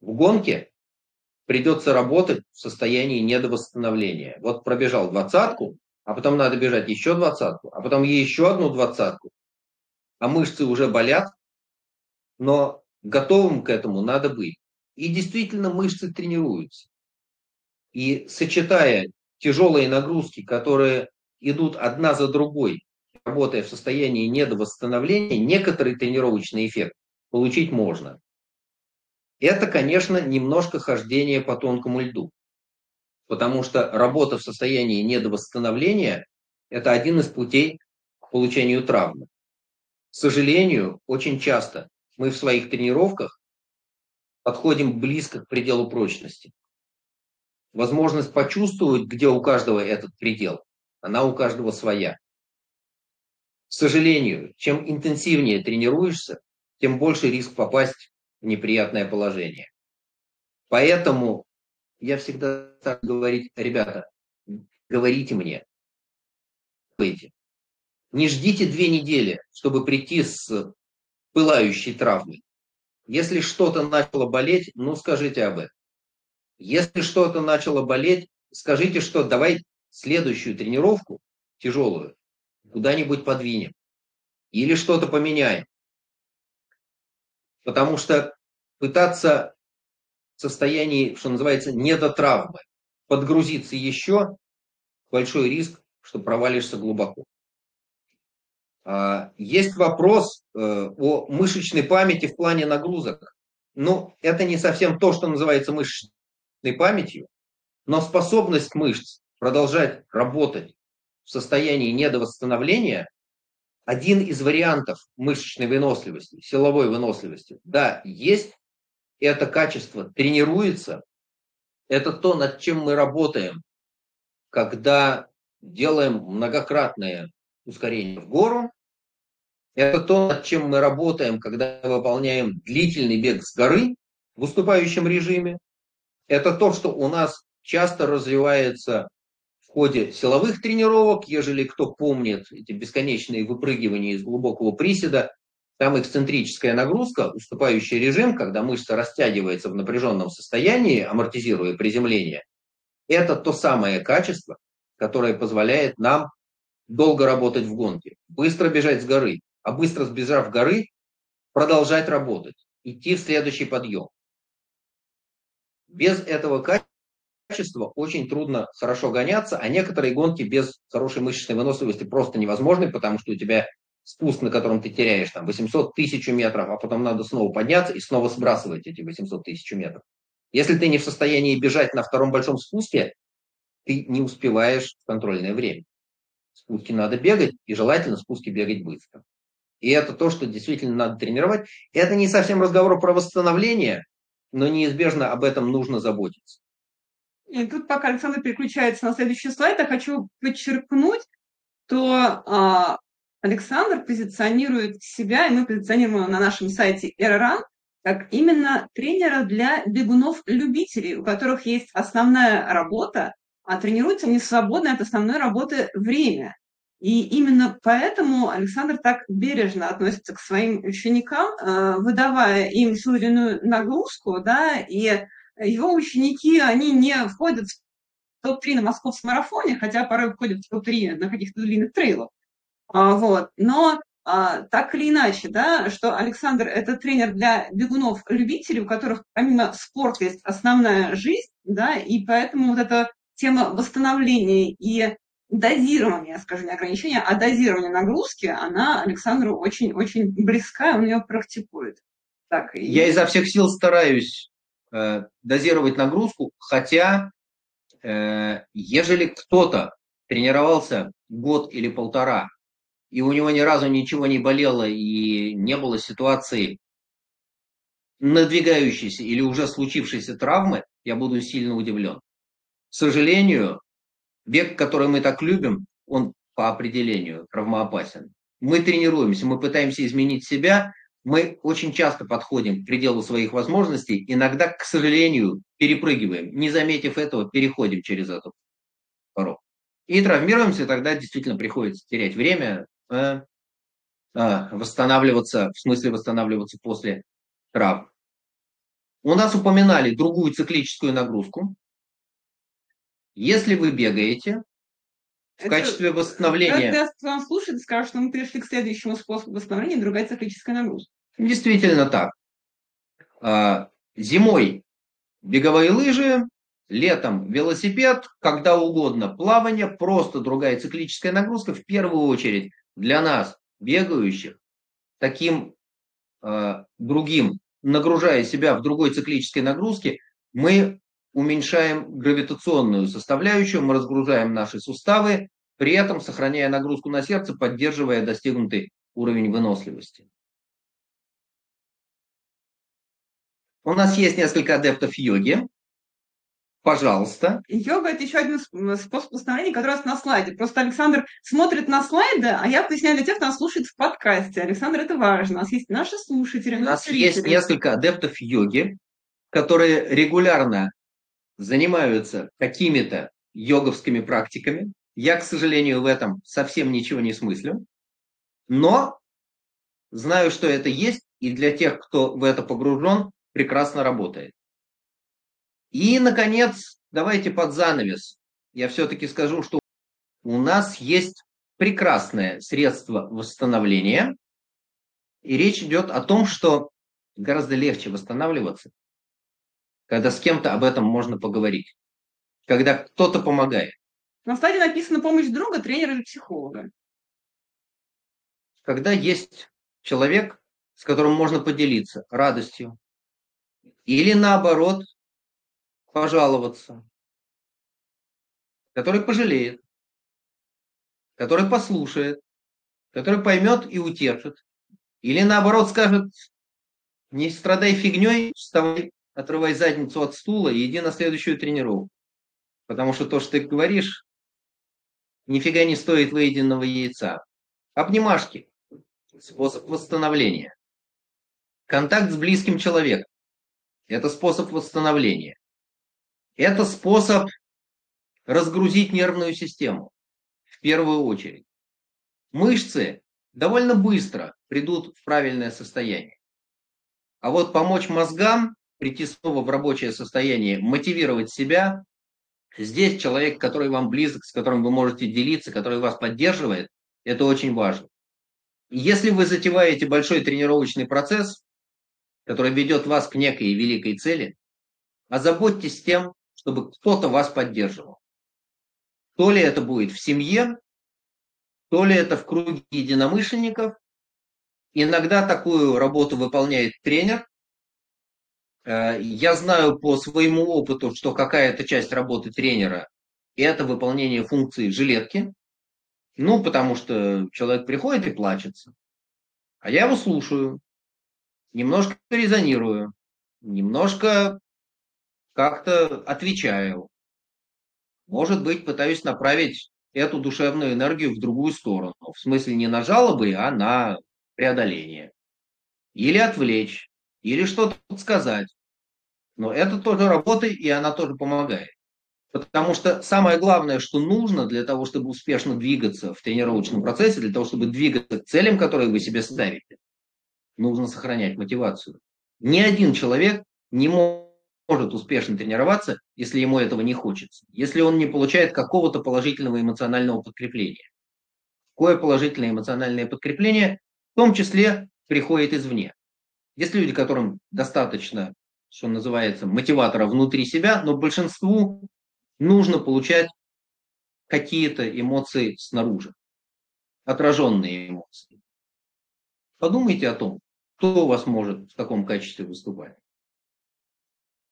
в гонке придется работать в состоянии недовосстановления. Вот пробежал двадцатку, а потом надо бежать еще двадцатку, а потом еще одну двадцатку, а мышцы уже болят, но готовым к этому надо быть. И действительно мышцы тренируются. И сочетая тяжелые нагрузки, которые идут одна за другой, работая в состоянии недовосстановления, некоторый тренировочный эффект получить можно. Это, конечно, немножко хождение по тонкому льду. Потому что работа в состоянии недовосстановления – это один из путей к получению травмы. К сожалению, очень часто мы в своих тренировках подходим близко к пределу прочности. Возможность почувствовать, где у каждого этот предел, она у каждого своя. К сожалению, чем интенсивнее тренируешься, тем больше риск попасть неприятное положение. Поэтому я всегда так говорить, ребята, говорите мне, не ждите две недели, чтобы прийти с пылающей травмой. Если что-то начало болеть, ну скажите об этом. Если что-то начало болеть, скажите, что давай следующую тренировку, тяжелую, куда-нибудь подвинем. Или что-то поменяем. Потому что пытаться в состоянии, что называется, недотравмы, подгрузиться еще, большой риск, что провалишься глубоко. А, есть вопрос э, о мышечной памяти в плане нагрузок. Ну, это не совсем то, что называется мышечной памятью, но способность мышц продолжать работать в состоянии недовосстановления один из вариантов мышечной выносливости, силовой выносливости. Да, есть это качество, тренируется. Это то, над чем мы работаем, когда делаем многократные ускорения в гору. Это то, над чем мы работаем, когда выполняем длительный бег с горы в уступающем режиме. Это то, что у нас часто развивается в ходе силовых тренировок, ежели кто помнит эти бесконечные выпрыгивания из глубокого приседа, там эксцентрическая нагрузка, уступающий режим, когда мышца растягивается в напряженном состоянии, амортизируя приземление, это то самое качество, которое позволяет нам долго работать в гонке, быстро бежать с горы, а быстро сбежав горы, продолжать работать, идти в следующий подъем. Без этого качества очень трудно хорошо гоняться, а некоторые гонки без хорошей мышечной выносливости просто невозможны, потому что у тебя спуск, на котором ты теряешь там 800 тысяч метров, а потом надо снова подняться и снова сбрасывать эти 800 тысяч метров. Если ты не в состоянии бежать на втором большом спуске, ты не успеваешь в контрольное время. Спуски надо бегать, и желательно спуски бегать быстро. И это то, что действительно надо тренировать. Это не совсем разговор про восстановление, но неизбежно об этом нужно заботиться. И тут, пока Александр переключается на следующий слайд, я хочу подчеркнуть, что а, Александр позиционирует себя, и мы позиционируем его на нашем сайте Эроран, как именно тренера для бегунов-любителей, у которых есть основная работа, а тренируются они свободно от основной работы время. И именно поэтому Александр так бережно относится к своим ученикам, э, выдавая им всю нагрузку, да, и его ученики, они не входят в топ-3 на московском марафоне, хотя порой входят в топ-3 на каких-то длинных трейлах. А, вот. Но а, так или иначе, да, что Александр – это тренер для бегунов-любителей, у которых помимо спорта есть основная жизнь, да, и поэтому вот эта тема восстановления и дозирования, скажем, не ограничения, а дозирования нагрузки, она Александру очень-очень близка, он ее практикует. Так, и... Я изо всех сил стараюсь дозировать нагрузку, хотя э, ежели кто-то тренировался год или полтора, и у него ни разу ничего не болело, и не было ситуации надвигающейся или уже случившейся травмы, я буду сильно удивлен. К сожалению, Бег, который мы так любим, он по определению травмоопасен. Мы тренируемся, мы пытаемся изменить себя, мы очень часто подходим к пределу своих возможностей, иногда, к сожалению, перепрыгиваем. Не заметив этого, переходим через эту порог. И травмируемся, тогда действительно приходится терять время, э, э, восстанавливаться, в смысле восстанавливаться после травм. У нас упоминали другую циклическую нагрузку. Если вы бегаете, в Это, качестве восстановления... Когда вам слушает, скажут, что мы перешли к следующему способу восстановления, другая циклическая нагрузка. Действительно так. А, зимой беговые лыжи, летом велосипед, когда угодно плавание, просто другая циклическая нагрузка. В первую очередь для нас, бегающих, таким э, другим, нагружая себя в другой циклической нагрузке, мы уменьшаем гравитационную составляющую, мы разгружаем наши суставы, при этом сохраняя нагрузку на сердце, поддерживая достигнутый уровень выносливости. У нас есть несколько адептов йоги. Пожалуйста. Йога – это еще один способ восстановления, который у нас на слайде. Просто Александр смотрит на слайды, а я поясняю для тех, кто нас слушает в подкасте. Александр, это важно. У нас есть наши слушатели, У нас зрители. есть несколько адептов йоги, которые регулярно занимаются какими-то йоговскими практиками. Я, к сожалению, в этом совсем ничего не смыслю. Но знаю, что это есть, и для тех, кто в это погружен, прекрасно работает. И, наконец, давайте под занавес. Я все-таки скажу, что у нас есть прекрасное средство восстановления. И речь идет о том, что гораздо легче восстанавливаться, когда с кем-то об этом можно поговорить, когда кто-то помогает. На стадии написано помощь друга, тренера или психолога. Когда есть человек, с которым можно поделиться радостью, или наоборот, пожаловаться, который пожалеет, который послушает, который поймет и утешит. Или наоборот скажет, не страдай фигней, вставай, отрывай задницу от стула и иди на следующую тренировку. Потому что то, что ты говоришь, нифига не стоит выеденного яйца. Обнимашки. Способ восстановления. Контакт с близким человеком. Это способ восстановления. Это способ разгрузить нервную систему в первую очередь. Мышцы довольно быстро придут в правильное состояние. А вот помочь мозгам прийти снова в рабочее состояние, мотивировать себя, здесь человек, который вам близок, с которым вы можете делиться, который вас поддерживает, это очень важно. Если вы затеваете большой тренировочный процесс, который ведет вас к некой великой цели, озаботьтесь тем, чтобы кто-то вас поддерживал. То ли это будет в семье, то ли это в круге единомышленников. Иногда такую работу выполняет тренер. Э, я знаю по своему опыту, что какая-то часть работы тренера – это выполнение функции жилетки. Ну, потому что человек приходит и плачется. А я его слушаю, немножко резонирую, немножко как-то отвечаю. Может быть, пытаюсь направить эту душевную энергию в другую сторону. В смысле не на жалобы, а на преодоление. Или отвлечь, или что-то сказать. Но это тоже работает, и она тоже помогает. Потому что самое главное, что нужно для того, чтобы успешно двигаться в тренировочном процессе, для того, чтобы двигаться к целям, которые вы себе ставите, нужно сохранять мотивацию. Ни один человек не может успешно тренироваться, если ему этого не хочется, если он не получает какого-то положительного эмоционального подкрепления. Какое положительное эмоциональное подкрепление в том числе приходит извне. Есть люди, которым достаточно, что называется, мотиватора внутри себя, но большинству нужно получать какие-то эмоции снаружи, отраженные эмоции. Подумайте о том, кто у вас может в таком качестве выступать.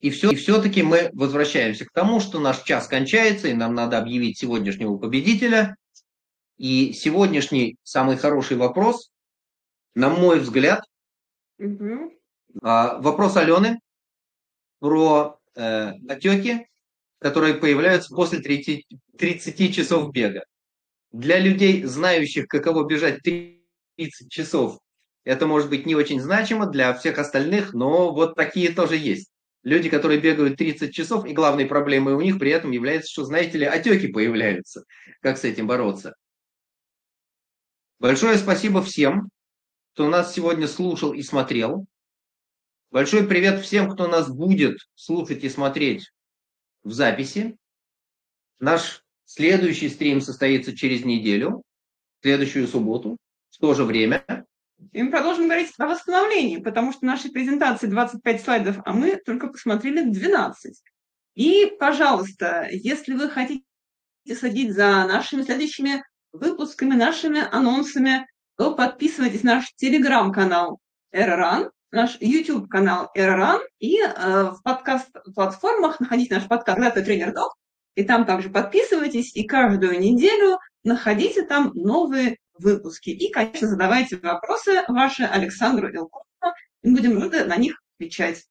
И, все, и все-таки мы возвращаемся к тому, что наш час кончается, и нам надо объявить сегодняшнего победителя. И сегодняшний самый хороший вопрос, на мой взгляд, угу. вопрос Алены про э, отеки, которые появляются после 30, 30 часов бега. Для людей, знающих, каково бежать 30 часов это может быть не очень значимо для всех остальных, но вот такие тоже есть. Люди, которые бегают 30 часов, и главной проблемой у них при этом является, что, знаете ли, отеки появляются. Как с этим бороться? Большое спасибо всем, кто нас сегодня слушал и смотрел. Большой привет всем, кто нас будет слушать и смотреть в записи. Наш следующий стрим состоится через неделю, следующую субботу, в то же время. И мы продолжим говорить о восстановлении, потому что нашей презентации 25 слайдов, а мы только посмотрели 12. И, пожалуйста, если вы хотите следить за нашими следующими выпусками, нашими анонсами, то подписывайтесь на наш телеграм-канал РРАН, наш YouTube-канал РРАН и э, в подкаст-платформах находите наш подкаст «Когда тренер док», и там также подписывайтесь, и каждую неделю находите там новые выпуски. И, конечно, задавайте вопросы ваши Александру Илкову, и будем рады на них отвечать.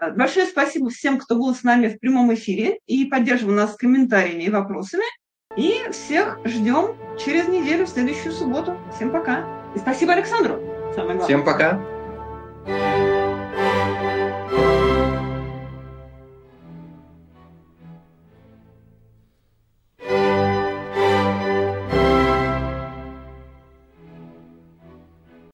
Э, большое спасибо всем, кто был с нами в прямом эфире и поддерживал нас комментариями и вопросами. И всех ждем через неделю, в следующую субботу. Всем пока. И спасибо Александру. Самое главное. Всем пока.